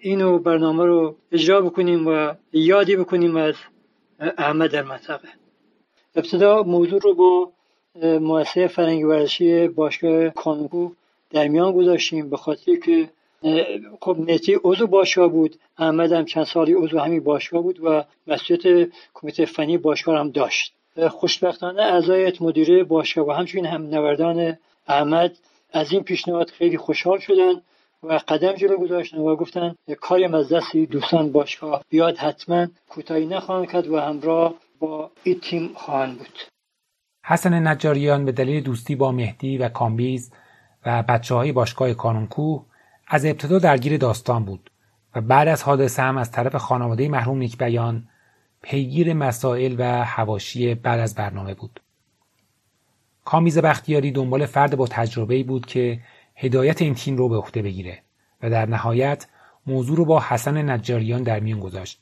اینو برنامه رو اجرا بکنیم و یادی بکنیم از احمد در منطقه. ابتدا موضوع رو با مؤسسه فرنگی ورزشی باشگاه کانکو در میان گذاشتیم به خاطر که خب مهدی عضو باشگاه بود. احمد هم چند سالی عضو همین باشگاه بود و مسئولیت کمیته فنی باشگاه هم داشت. خوشبختانه اعضای مدیره باشگاه و همچنین هم نوردان احمد از این پیشنهاد خیلی خوشحال شدن و قدم جلو گذاشتن و گفتن کاری از دستی دوستان باشگاه بیاد حتما کوتاهی نخواهند کرد و همراه با این تیم بود حسن نجاریان به دلیل دوستی با مهدی و کامبیز و بچه های باشگاه کانونکو از ابتدا درگیر داستان بود و بعد از حادثه هم از طرف خانواده محروم نیک بیان پیگیر مسائل و هواشی بعد از برنامه بود. کامیز بختیاری دنبال فرد با تجربه بود که هدایت این تیم رو به عهده بگیره و در نهایت موضوع رو با حسن نجاریان در میون گذاشت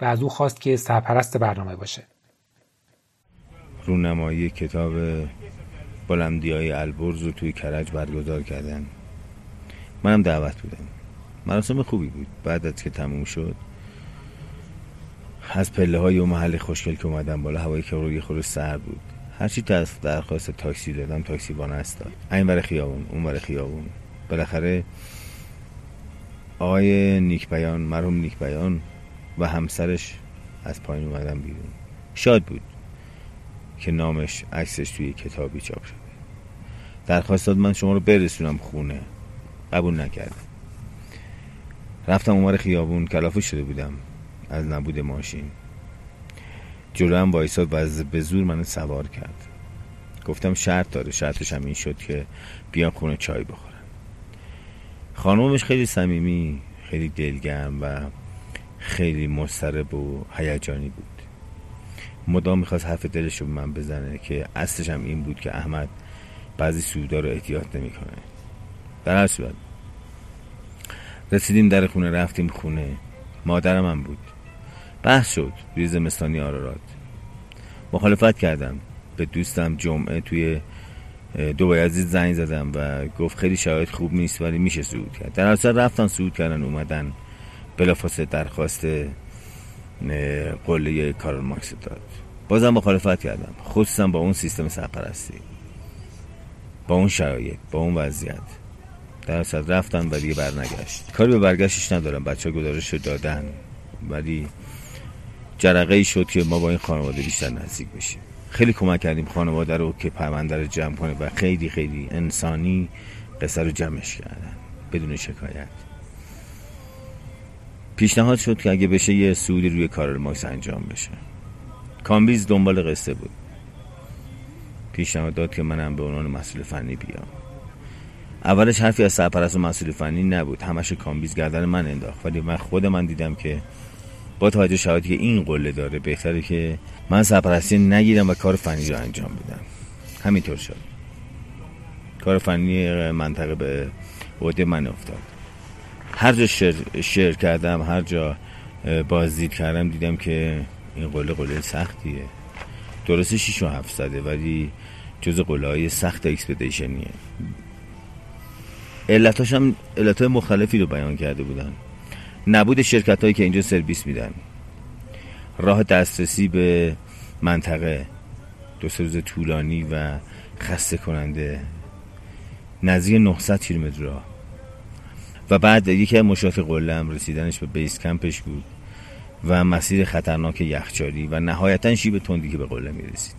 و از او خواست که سرپرست برنامه باشه. رونمایی کتاب بلندی های البرز رو توی کرج برگزار کردن. منم دعوت بودم. مراسم خوبی بود. بعد از که تموم شد از پله های و محل خوشگل که اومدم بالا هوایی که روی خود سر بود. هرچی درخواست تاکسی دادم تاکسی با داد. این برای خیابون اون برای خیابون. بالاخره آقای نیک بیان مرحوم نیک بیان و همسرش از پایین اومدن بیرون. شاد بود. که نامش عکسش توی کتابی چاپ شده. درخواست داد من شما رو برسونم خونه. قبول نکردم. رفتم اونور خیابون کلافه شده بودم. از نبود ماشین. جلو هم وایساد و به زور منو سوار کرد. گفتم شرط داره. شرطش هم این شد که بیام خونه چای بخورم. خانومش خیلی صمیمی خیلی دلگرم و خیلی مضطرب و هیجانی بود. مدام می‌خواست حرف دلش رو من بزنه که اصلش هم این بود که احمد بعضی سودا رو احتیاط نمی‌کنه. در هر صورت. رسیدیم در خونه رفتیم خونه. مادرم هم بود. بحث شد. روی زمستانی آرارات. مخالفت کردم. به دوستم جمعه توی دو بایزید زنگ زدم و گفت خیلی شرایط خوب نیست ولی میشه سعود کرد. در اصل رفتن سعود کردن اومدن بلافاصله درخواست قله کارل ماکس داد. بازم مخالفت کردم. خصوصا با اون سیستم سرپرستی. با اون شرایط با اون وضعیت. در اصل رفتن و دیگه برنگشت. کاری به برگشتش ندارم. بچه ها گزارش دادن. ولی جرقه ای شد که ما با این خانواده بیشتر نزدیک بشیم. خیلی کمک کردیم خانواده رو که پرونده رو جمع کنه و خیلی خیلی انسانی قصه رو جمعش کردن. بدون شکایت. پیشنهاد شد که اگه بشه یه سودی روی کارل ماکس انجام بشه. کامبیز دنبال قصه بود. پیشنهاد داد که منم به عنوان مسئول فنی بیام. اولش حرفی از سرپرست و مسئول فنی نبود. همش کامبیز گردن من انداخت. ولی من خود من دیدم که با توجه به شرایطی که این قله داره بهتره که من سرپرستی نگیرم و کار فنی رو انجام بدم. همینطور شد. کار فنی منطقه به عهده من افتاد. هر جا search, search کردم هر جا بازدید کردم دیدم که این قله قله سختیه. درسته 6 و 700 ولی جز قله های سخت expedition یه علتاش هم علت های مختلفی رو بیان کرده بودن. نبود شرکت هایی که اینجا سرویس میدن. راه دسترسی به منطقه دو سه روز طولانی و خسته کننده نزدیک 900 کیلومتر راه. و بعد یکی از مشافی قله رسیدنش به بیس کمپش بود. و مسیر خطرناک یخچالی و نهایتا شیب تندی که به قله می‌رسید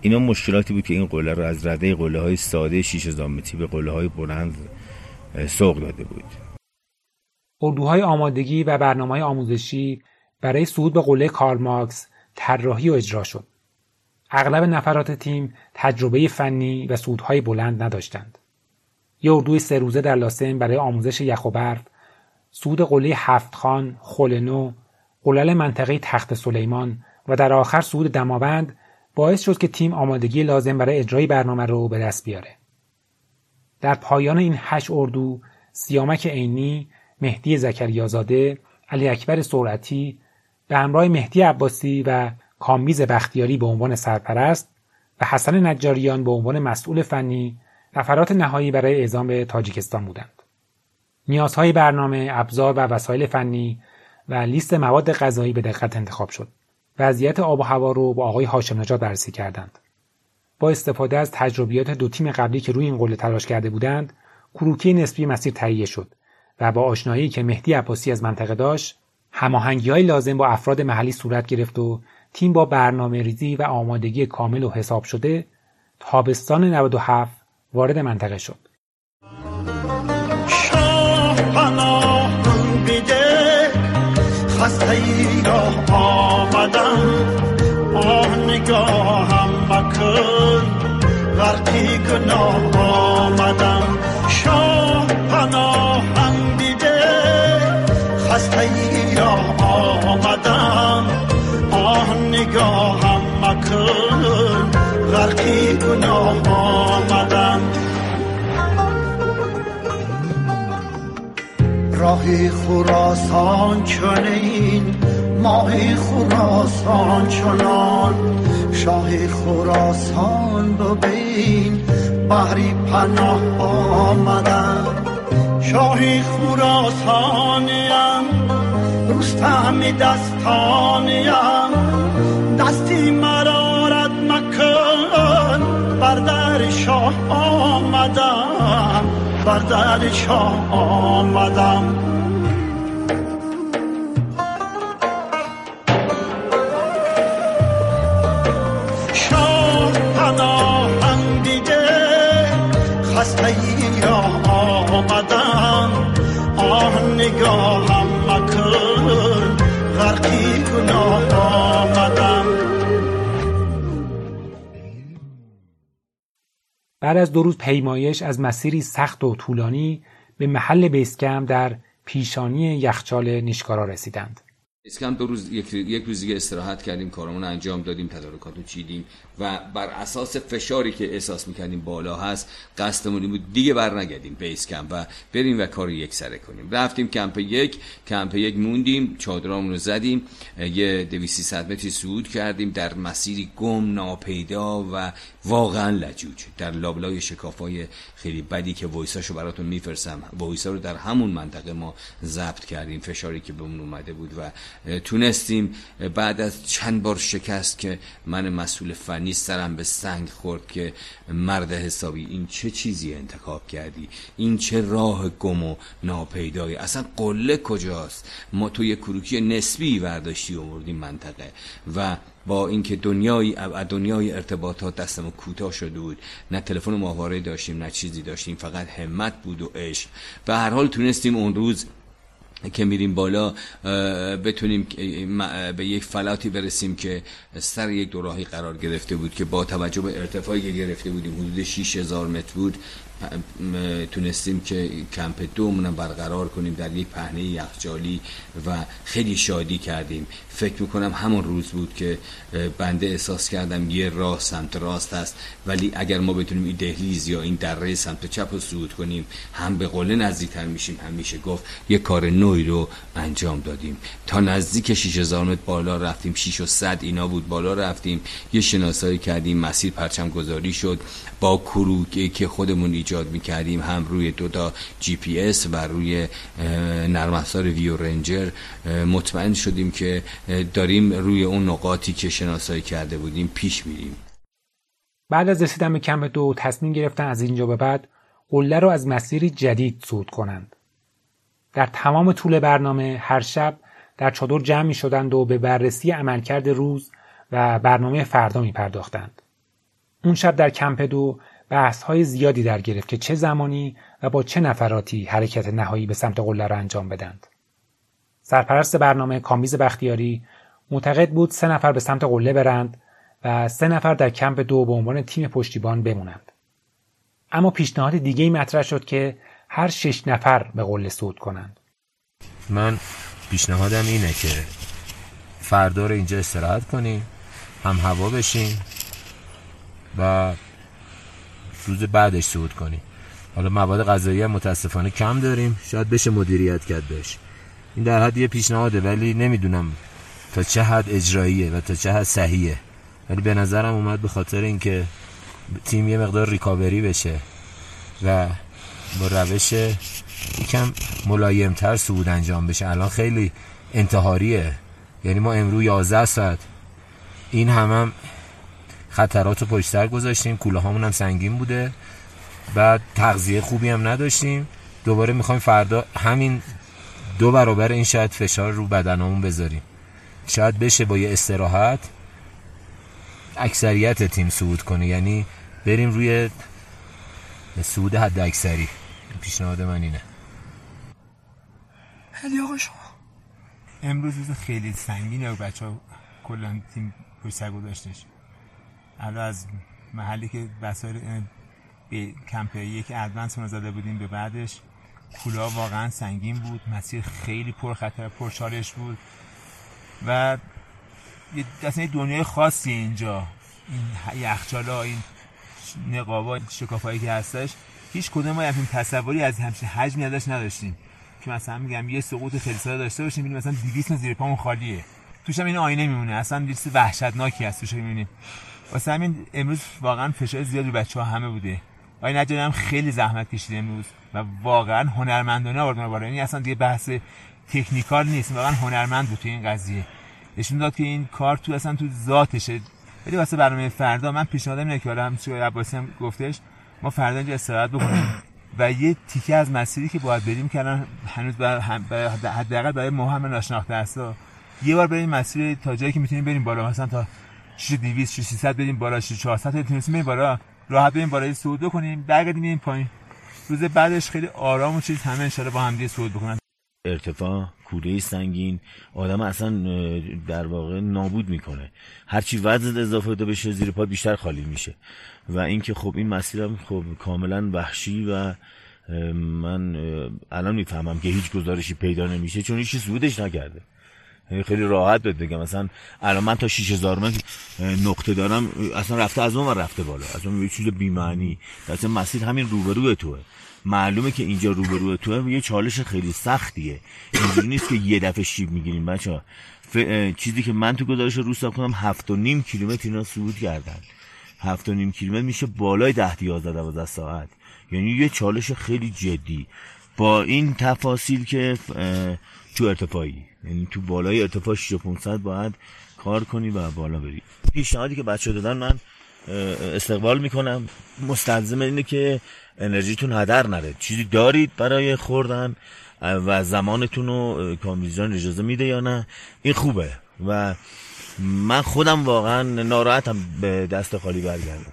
اینا مشکلاتی بود که این قله رو از رده قله های ساده 6000 متری به قله های بلند سوق داده بود اردوهای آمادگی و برنامه آموزشی برای صعود به قله کارل مارکس طراحی و اجرا شد. اغلب نفرات تیم تجربه فنی و صعودهای بلند نداشتند. یه اردوی سه روزه در لاسن برای آموزش یخ و برف، صعود قله هفتخان، خولنو، قلل منطقه تخت سلیمان و در آخر صعود دماوند باعث شد که تیم آمادگی لازم برای اجرای برنامه رو به دست بیاره. در پایان این هشت اردو سیامک عینی مهدی زکریازاده، علی اکبر سرعتی به همراه مهدی عباسی و کامبیز بختیاری به عنوان سرپرست و حسن نجاریان به عنوان مسئول فنی نفرات نهایی برای اعزام به تاجیکستان بودند. نیازهای برنامه، ابزار و وسایل فنی و لیست مواد غذایی به دقت انتخاب شد. وضعیت آب و هوا رو با آقای هاشم نژاد بررسی کردند. با استفاده از تجربیات دو تیم قبلی که روی این قله تلاش کرده بودند، کروکی نسبی مسیر تهیه شد و با آشنایی که مهدی عباسی از منطقه داشت، هماهنگی های لازم با افراد محلی صورت گرفت و تیم با برنامه ریزی و آمادگی کامل و حساب شده تابستان 97 وارد منطقه شد. خسته را آمدم. آه نگاهم مکن. غرقی گناه آمدم. شاه پناهم دیده. خسته را آمدم. آه نگاهم مکن. غرقی گناه راهی خراسان چنین ماهی خراسان چنان. شاه خراسان ببین بحری پناه آمدن. شاهی خراسانیم رستمی دستانیم. دستی مرارت مکن بر در شاه آمدم بر در آمدم. بعد از دو روز پیمایش از مسیری سخت و طولانی به محل بیسکم در پیشانی یخچال نیشکارا رسیدند. اسکم دو روز یک, یک روز دیگه استراحت کردیم کارمون انجام دادیم تدارکات رو چیدیم و بر اساس فشاری که احساس می‌کردیم بالا هست قصدمون بود دیگه بر نگردیم بیس کمپ و بریم و کار یک سره کنیم. رفتیم کمپ یک کمپ یک موندیم چادرامون رو زدیم یه دویسی ست متری صعود کردیم در مسیری گم ناپیدا و واقعا لجوج. در لابلای شکافای خیلی بدی که وایساشو براتون میفرسم وایسا رو در همون منطقه ما ضبط کردیم. فشاری که بهمون اومده بود و تونستیم بعد از چند بار شکست که من مسئول فنی سرم به سنگ خورد که مرد حسابی این چه چیزی انتخاب کردی؟ این چه راه گم و ناپیدایی؟ اصلا قله کجاست؟ ما توی کروکی نسبی ورداشتی آوردیم منطقه و با اینکه دنیای دنیای ارتباطات دستم کوتاه شده بود نه تلفن ماهواره داشتیم نه چیزی داشتیم فقط همت بود و عشق. به هر حال تونستیم اون روز که میریم بالا بتونیم به یک فلاتی برسیم که سر یک دوراهی قرار گرفته بود که با توجه به ارتفاعی که گرفته بودیم حدود 6000 متر بود. تونستیم که کمپ دومونم برقرار کنیم در یک پهنه یخچالی و خیلی شادی کردیم. فکر می‌کنم همون روز بود که بنده احساس کردم یه راه سمت راست است. ولی اگر ما بتونیم این دهلیز یا این دره سمت چپ رو صعود کنیم هم به قله نزدیکتر میشیم هم گفت یه کار نوعی رو انجام دادیم. تا نزدیک 6000 متر بالا رفتیم 6 و 100 اینا بود بالا رفتیم. یه شناسایی کردیم مسیر پرچم گذاری شد. با کروکی که خودمون ایجاد می‌کردیم هم روی دو تا جی پی اس و روی نرم افزار ViewRanger مطمئن شدیم که داریم روی اون نقاطی که شناسایی کرده بودیم پیش میریم بعد از رسیدن به کمپ دو تصمیم گرفتن از اینجا به بعد قله رو از مسیری جدید صعود کنند در تمام طول برنامه هر شب در چادر جمع می شدند و به بررسی عملکرد روز و برنامه فردا می پرداختند. اون شب در کمپ دو بحث های زیادی در گرفت که چه زمانی و با چه نفراتی حرکت نهایی به سمت قله را انجام بدند. سرپرست برنامه کامیز بختیاری معتقد بود سه نفر به سمت قله برند و سه نفر در کمپ دو به عنوان تیم پشتیبان بمونند. اما پیشنهاد دیگه ای مطرح شد که هر شش نفر به قله صعود کنند. من پیشنهادم اینه که فردا رو اینجا استراحت کنیم هم هوا بشیم و روز بعدش صعود کنیم حالا مواد غذایی هم متاسفانه کم داریم. شاید بشه مدیریت کرد بهش. این در حد یه پیشنهاده ولی نمی‌دونم تا چه حد اجراییه و تا چه حد صحیحه. ولی به نظرم اومد به خاطر اینکه تیم یه مقدار ریکاوری بشه و با روش یکم ملایمتر سعود انجام بشه. الان خیلی انتحاریه. یعنی ما امرو 11 ساعت. این هم, هم خطرات رو پشت سر گذاشتیم. کوله هامون هم سنگین بوده. بعد تغذیه خوبی هم نداشتیم. دوباره می‌خوایم فردا همین دو برابر این شاید فشار رو بدنمون بذاریم. شاید بشه با یه استراحت اکثریت تیم صعود کنه. یعنی بریم روی صعود حد اکثری. پیشنهاد من اینه. علی آقا شما؟ امروز روز خیلی سنگینه و بچه ها کلا تیم پشت سر گذاشتش الان از محلی که وسایل به کمپ یک ادوانس ما زده بودیم به بعدش کولا واقعا سنگین بود مسیر خیلی پر خطر پر چالش بود و اصلا یه دنیای خاصی اینجا این یخچالا این نقابا شکافایی که هستش هیچ کدوم ما همین تصوری از همچین حجمی ازش نداشتیم. که مثلا میگم یه سقوط خیلی ساده داشته باشیم ببینیم مثلا 200 زیر پامون خالیه. توش هم این آینه میمونه. اصلا دیس وحشتناکی هست توش می‌بینیم. واسه همین امروز واقعا فشار زیاد رو بچه ها همه بوده. آقای نجاری هم خیلی زحمت کشیده امروز و واقعا هنرمندانه آوردن بالا. یعنی اصلا دیگه بحث تکنیکال نیست. واقعا هنرمند بود تو این قضیه. نشون داد که این کار تو اصلا تو ذاتشه. ولی واسه برنامه فردا من پیشنهاد اینه که هم عباسی هم گفتش ما فردا اینجا استراحت بکنیم. و یه تیکه از مسیری که باید بریم که الان هنوز حداقل برای ما هم ناشناخته است. یه بار بریم مسیر تا جایی که می‌تونیم بریم بالا. مثلا تا 6200 300 بریم بالا 400 تا بریم بالا. راحت بریم بالای صعود کنیم برگردیم این پایین. روز بعدش خیلی آرام و چیز همه انشالله با هم دیگه صعود بکنن. ارتفاع کوره سنگین. آدم اصلا در واقع نابود می‌کنه. هرچی وزن اضافه داده بشه زیر پا بیشتر خالی میشه. و اینکه خب این مسیرم خب کاملا وحشی و من الان می‌فهمم که هیچ گزارشی پیدا نمیشه چون هیچ سودش نکرده. خیلی راحت بهت بگم. مثلا الان من تا 6000 متر نقطه دارم اصلا رفته از اون رفته بالا. اصلا یه چیز بی معنی مسیر همین روبروی توه. معلومه که اینجا روبروی توه. یه چالش خیلی سختیه. اینجوری نیست که یه دفعه شیب می‌گیریم بچه ف... چیزی که من تو گزارش روستا کنم هفت و نیم کیلومتر اینا صعود کردن. هفت و نیم کیلومتر میشه بالای ده یازده دوازده ساعت. یعنی یه چالش خیلی جدی. با این تفاصیل که تو ارتفاعی. یعنی تو بالای ارتفاع 6500 باید کار کنی و بالا بری. پیشنهادی که بچه دادن من استقبال می‌کنم. مستلزم اینه که انرژیتون هدر نره. چیزی دارید برای خوردن و زمانتون رو کامبیزان اجازه میده یا نه این خوبه. و من خودم واقعا ناراحتم به دست خالی برگردم.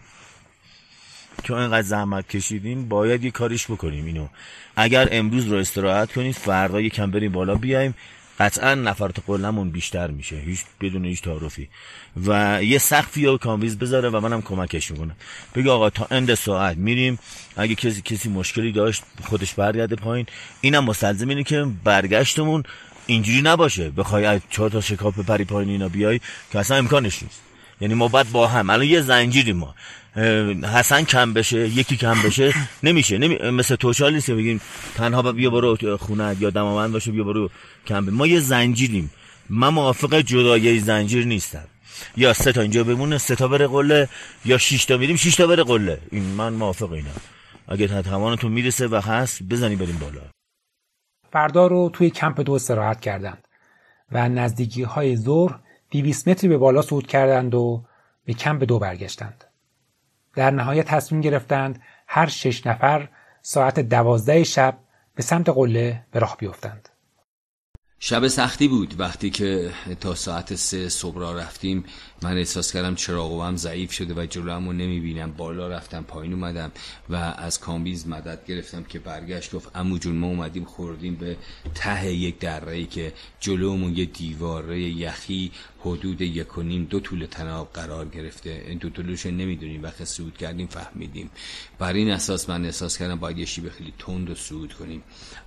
چون اینقدر زحمت کشیدیم باید یه کاریش بکنیم. اینو اگر امروز رو استراحت کنید فردا یکم بریم بالا بیایم قطعا نفرات قلمون بیشتر میشه. هیچ بدون هیچ تعارفی. و یه سقفی یا کامویز بذاره و منم کمکش می‌کنم. بگه آقا تا اند ساعت میریم. اگه کسی کسی مشکلی داشت خودش برگرده پایین. اینم مستلزم اینه که برگشتمون اینجوری نباشه. بخوای از چهار تا شکاف پری پایین اینا بیای که اصلا امکانش نیست. یعنی ما باید با هم. الان یه زنجیری ما. حسن کم بشه یکی کم بشه نمیشه. نمی... مثل توشال نیست بگیم تنها بیا برو خونه یا دماوند باشه بیا برو کم ما یه زنجیریم. من موافق جدایی زنجیر نیستم. یا سه تا اینجا بمونه سه تا بره قله یا شش تا میریم شش تا بره قله. این من موافق اینم. اگه توانتون می‌رسه و هست بزنی بریم بالا. فردا رو توی کمپ دو استراحت کردند و نزدیکی های ظهر 200 متری به بالا صعود کردند و به کمپ دو برگشتند. در نهایت تصمیم گرفتند هر شش نفر ساعت دوازده شب به سمت قله به راه بیفتند. شب سختی بود وقتی که تا ساعت سه صبح را رفتیم من احساس کردم چراغوام ضعیف شده و جلومو نمی‌بینم. بالا رفتم پایین اومدم و از کامبیز مدد گرفتم که برگشت گفت امو جون ما اومدیم خوردیم به ته یک دره که جلومون یه دیواره یخی حدود یک و نیم دو طول تناب قرار گرفته. این دو طولش نمی‌دونیم وقتی سود کردیم فهمیدیم. بر این اساس من احساس کردم باید یه شیب خیلی تند و سود کنیم.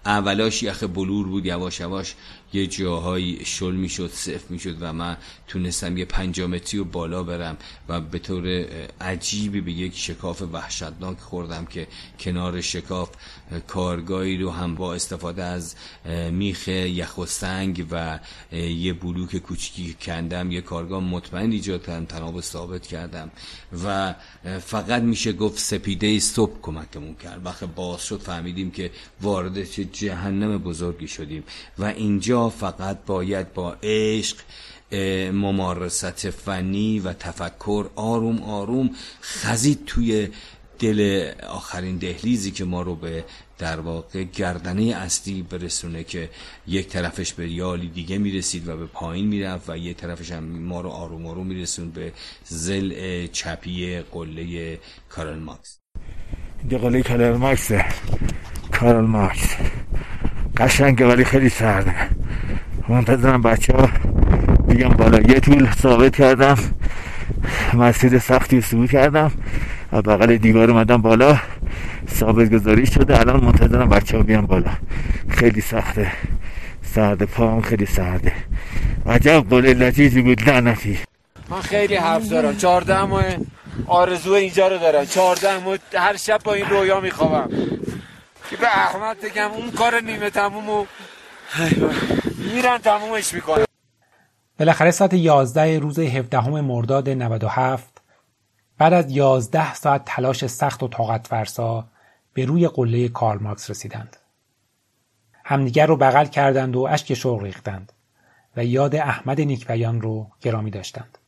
اولاش یخ بلور بود یواش یواش یه جاهایی شل می‌شد صف می‌شد و من تونستم یه پنجامتری و بالا برم و به طور عجیبی به یک شکاف وحشتناک خوردم که کنار شکاف کارگاهی رو هم با استفاده از میخ یخ و سنگ و یه بلوک کوچیکی کند کندم یه کارگاه مطمئن ایجاد کردم تناب ثابت کردم و فقط میشه گفت سپیده صبح کمکمون کرد. وقت باز شد فهمیدیم که وارد چه جهنم بزرگی شدیم و اینجا فقط باید با عشق ممارست فنی و تفکر آروم آروم خزید توی دل آخرین دهلیزی که ما رو به در واقع گردنه اصلی برسونه که یک طرفش به یالی دیگه می‌رسید و به پایین می‌رفت و یک طرفش هم ما رو آروم آروم میرسون به زل چپی قله کارل ماکس قله کارل ماکس کارل ماکس قشنگه ولی خیلی سرده. منتظرم بچه ها بیام بالا یه طول ثابت کردم. مسیر سختی سبو کردم. و بغل دیوار اومدم بالا. ثابت گذاری شده. الان منتظرم بچه ها بیان بالا. خیلی سخته. سرده. پام خیلی سرده. عجب قول لطیفی بود. لعنتی. من خیلی حرف دارم. چهارده ماه آرزو اینجا رو دارم. چهارده ماه هر شب با این رویا میخوابم. که به احمد بگم اون کار نیمه تمومو میرن تمومش می‌کنم بالاخره ساعت 11 روز 17 مرداد 97 بعد از 11 ساعت تلاش سخت و طاقت فرسا به روی قله کارل مارکس رسیدند. همدیگر رو بغل کردند و اشک شوق ریختند و یاد احمد نیکپیان رو گرامی داشتند.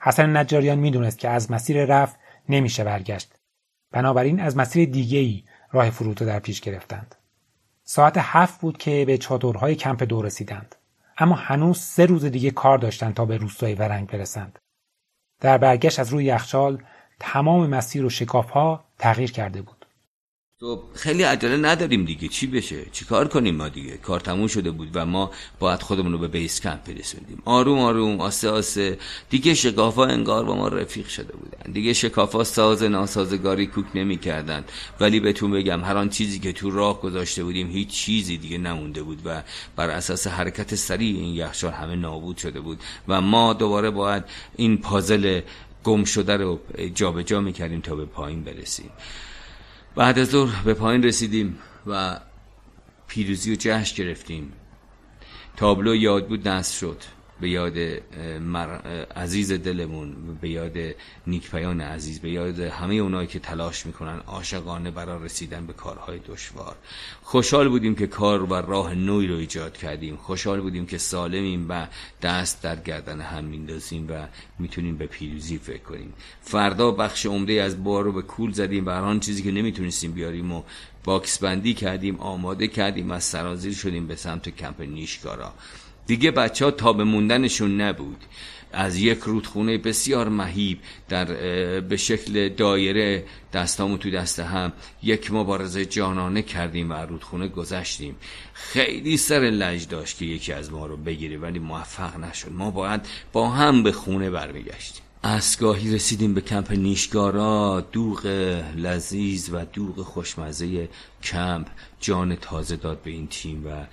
حسن نجاریان می‌دونست که از مسیر رفت نمیشه برگشت. بنابراین از مسیر دیگه‌ای راه فرود در پیش گرفتند. ساعت هفت بود که به چادرهای کمپ دو رسیدند. اما هنوز سه روز دیگه کار داشتند تا به روستای ورنگ برسند. در برگشت از روی یخچال تمام مسیر و شکافها تغییر کرده بود. تو خیلی عجله نداریم دیگه. چی بشه؟ چی کار کنیم ما دیگه؟ کار تموم شده بود و ما باید خودمون رو به بیس کمپ برسوندیم. آروم آروم آسه آسه. دیگه شکافا انگار با ما رفیق شده بودن. دیگه شکافا ساز ناسازگاری کوک نمی کردن ولی بهتون بگم هر آن چیزی که تو راه گذاشته بودیم هیچ چیزی دیگه نمونده بود و بر اساس حرکت سریع این یخچال همه نابود شده بود. و ما دوباره باید این پازل گم شده رو جابجا جا می‌کردیم تا به پایین برسیم. بعد از ظهر به پایین رسیدیم و پیروزی و جشن گرفتیم. تابلو یاد بود نصر شد. به یاد عزیز دلمون به یاد نیکپیان عزیز به یاد همه اونایی که تلاش می‌کنن عاشقانه برای رسیدن به کارهای دشوار. خوشحال بودیم که کار و راه نوی رو ایجاد کردیم. خوشحال بودیم که سالمیم و دست در گردن هم میندازیم و می‌تونیم به پیروزی فکر کنیم. فردا بخش عمده از بار رو به کول زدیم و هر چیزی که نمی‌تونستیم بیاریم و باکس بندی کردیم آماده کردیم و سرازیر شدیم به سمت کمپ نیشگارا دیگه بچه ها تاب موندنشون نبود. از یک رودخونه بسیار مهیب در به شکل دایره دستامو تو دست هم یک مبارزه جانانه کردیم و رودخونه گذشتیم. خیلی سر لج داشت که یکی از ما رو بگیره ولی موفق نشد. ما باید با هم به خونه برمیگشتیم. اسگاهی رسیدیم به کمپ نیشگارا دوغ لذیذ و دوغ خوشمزه کمپ. جان تازه داد به این تیم و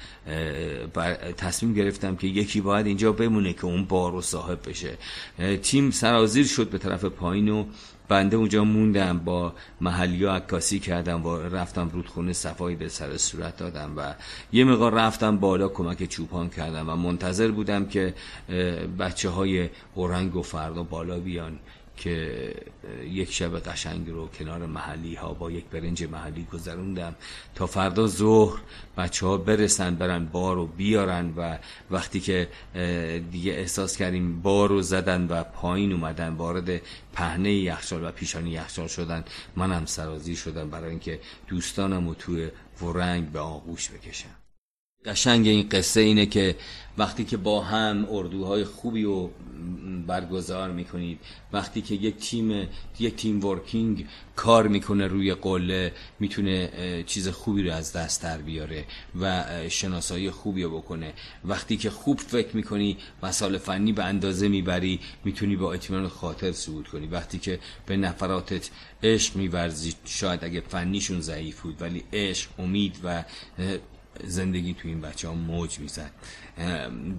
تصمیم گرفتم که یکی باید اینجا بمونه که اون بارو صاحب بشه. تیم سرازیر شد به طرف پایین و بنده اونجا موندم. با محلی ها عکاسی کردم و رفتم رودخونه صفایی به سر صورت دادم و یه مقدار رفتم بالا کمک چوپان کردم و منتظر بودم که بچه های اورنگ و فردا بالا بیان. که یک شب قشنگ رو کنار محلی ها با یک برنج محلی گذروندم تا فردا ظهر بچه ها برسن برن بار رو بیارن و وقتی که دیگه احساس کردیم بار رو زدن و پایین اومدن وارد پهنه یخچال و پیشانی یخچال شدن منم سرازی شدم برای اینکه دوستانم رو توی ورنگ به آغوش بکشم. قشنگ این قصه اینه که وقتی که با هم اردوهای خوبی رو برگزار می‌کنید وقتی که یک تیم یک تیم ورکینگ کار می‌کنه روی قله می‌تونه چیز خوبی رو از دست در بیاره و شناسایی خوبی رو بکنه. وقتی که خوب فکر می‌کنی مسائل فنی به اندازه می‌بری می‌تونی با اطمینان خاطر صعود کنی. وقتی که به نفراتت عشق میورزی شاید اگه فنیشون ضعیف بود ولی عشق امید و زندگی تو این بچه ها موج می‌زد.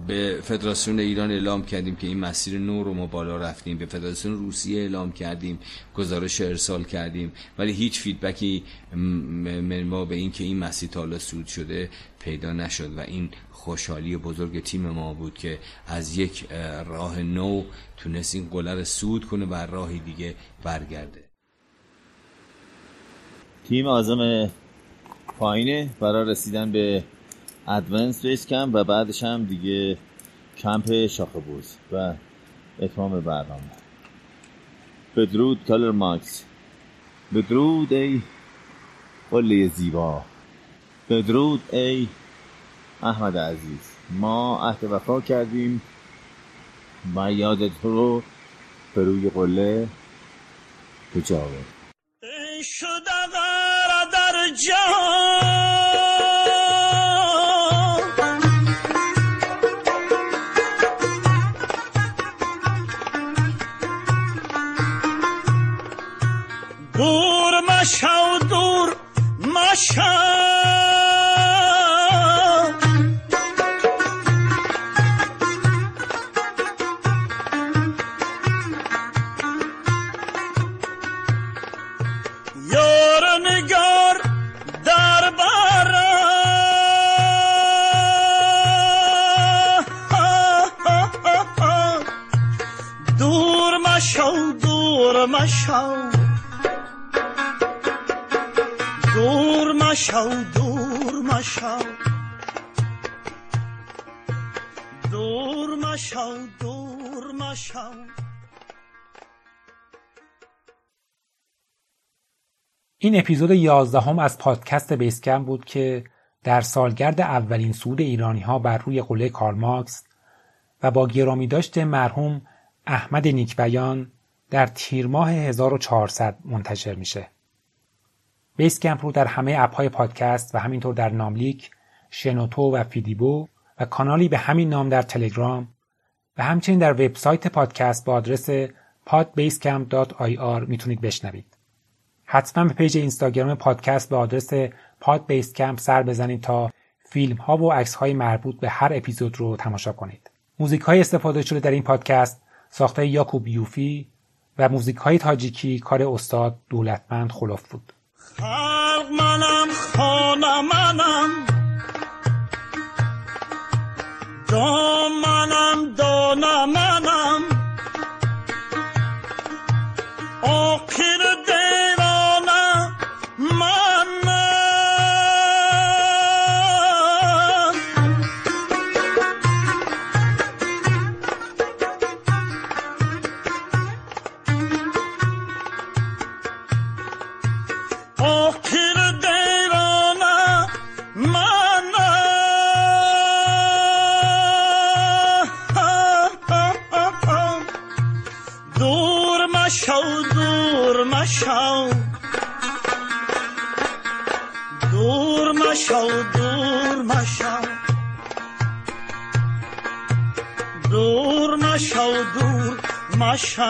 به فدراسیون ایران اعلام کردیم که این مسیر نور رو ما بالا رفتیم. به فدراسیون روسیه اعلام کردیم گزارش ارسال کردیم. ولی هیچ فیدبکی ما به این که این مسیر تا سود شده پیدا نشد و این خوشحالی بزرگ تیم ما بود که از یک راه نو تونست این قله رو صعود کنه و راهی دیگه برگرده. تیم عازم پایینه. برای رسیدن به advance base camp و بعدش هم دیگه کمپ شاخه بوز و اتمام برنامه. بدرود کارل مارکس بدرود ای قله زیبا. بدرود ای احمد عزیز. ما عهد وفا کردیم. و یادت رو به روی قله بجاوه شده در جهان دور این اپیزود یازدهم از پادکست بیسکم بود که در سالگرد اولین سود ایرانی ها بر روی قله کارماکس و با گرامی داشته مرحوم احمد نیکبیان در تیر ماه 1400 منتشر میشه. بیس کمپ رو در همه اپهای پادکست و همینطور در ناملیک، شنوتو و فیدیبو و کانالی به همین نام در تلگرام و همچنین در وبسایت پادکست با آدرس podbasecamp.ir می‌تونید بشنوید. حتما به پیج اینستاگرام پادکست به آدرس podbasecamp سر بزنید تا فیلم ها و عکس های مربوط به هر اپیزود رو تماشا کنید. موزیک های استفاده شده در این پادکست ساخته یاکوب یوفی و موزیک های تاجیکی کار استاد دولتمند خالف بود. منم خانه منم. دام منم دانه Masha.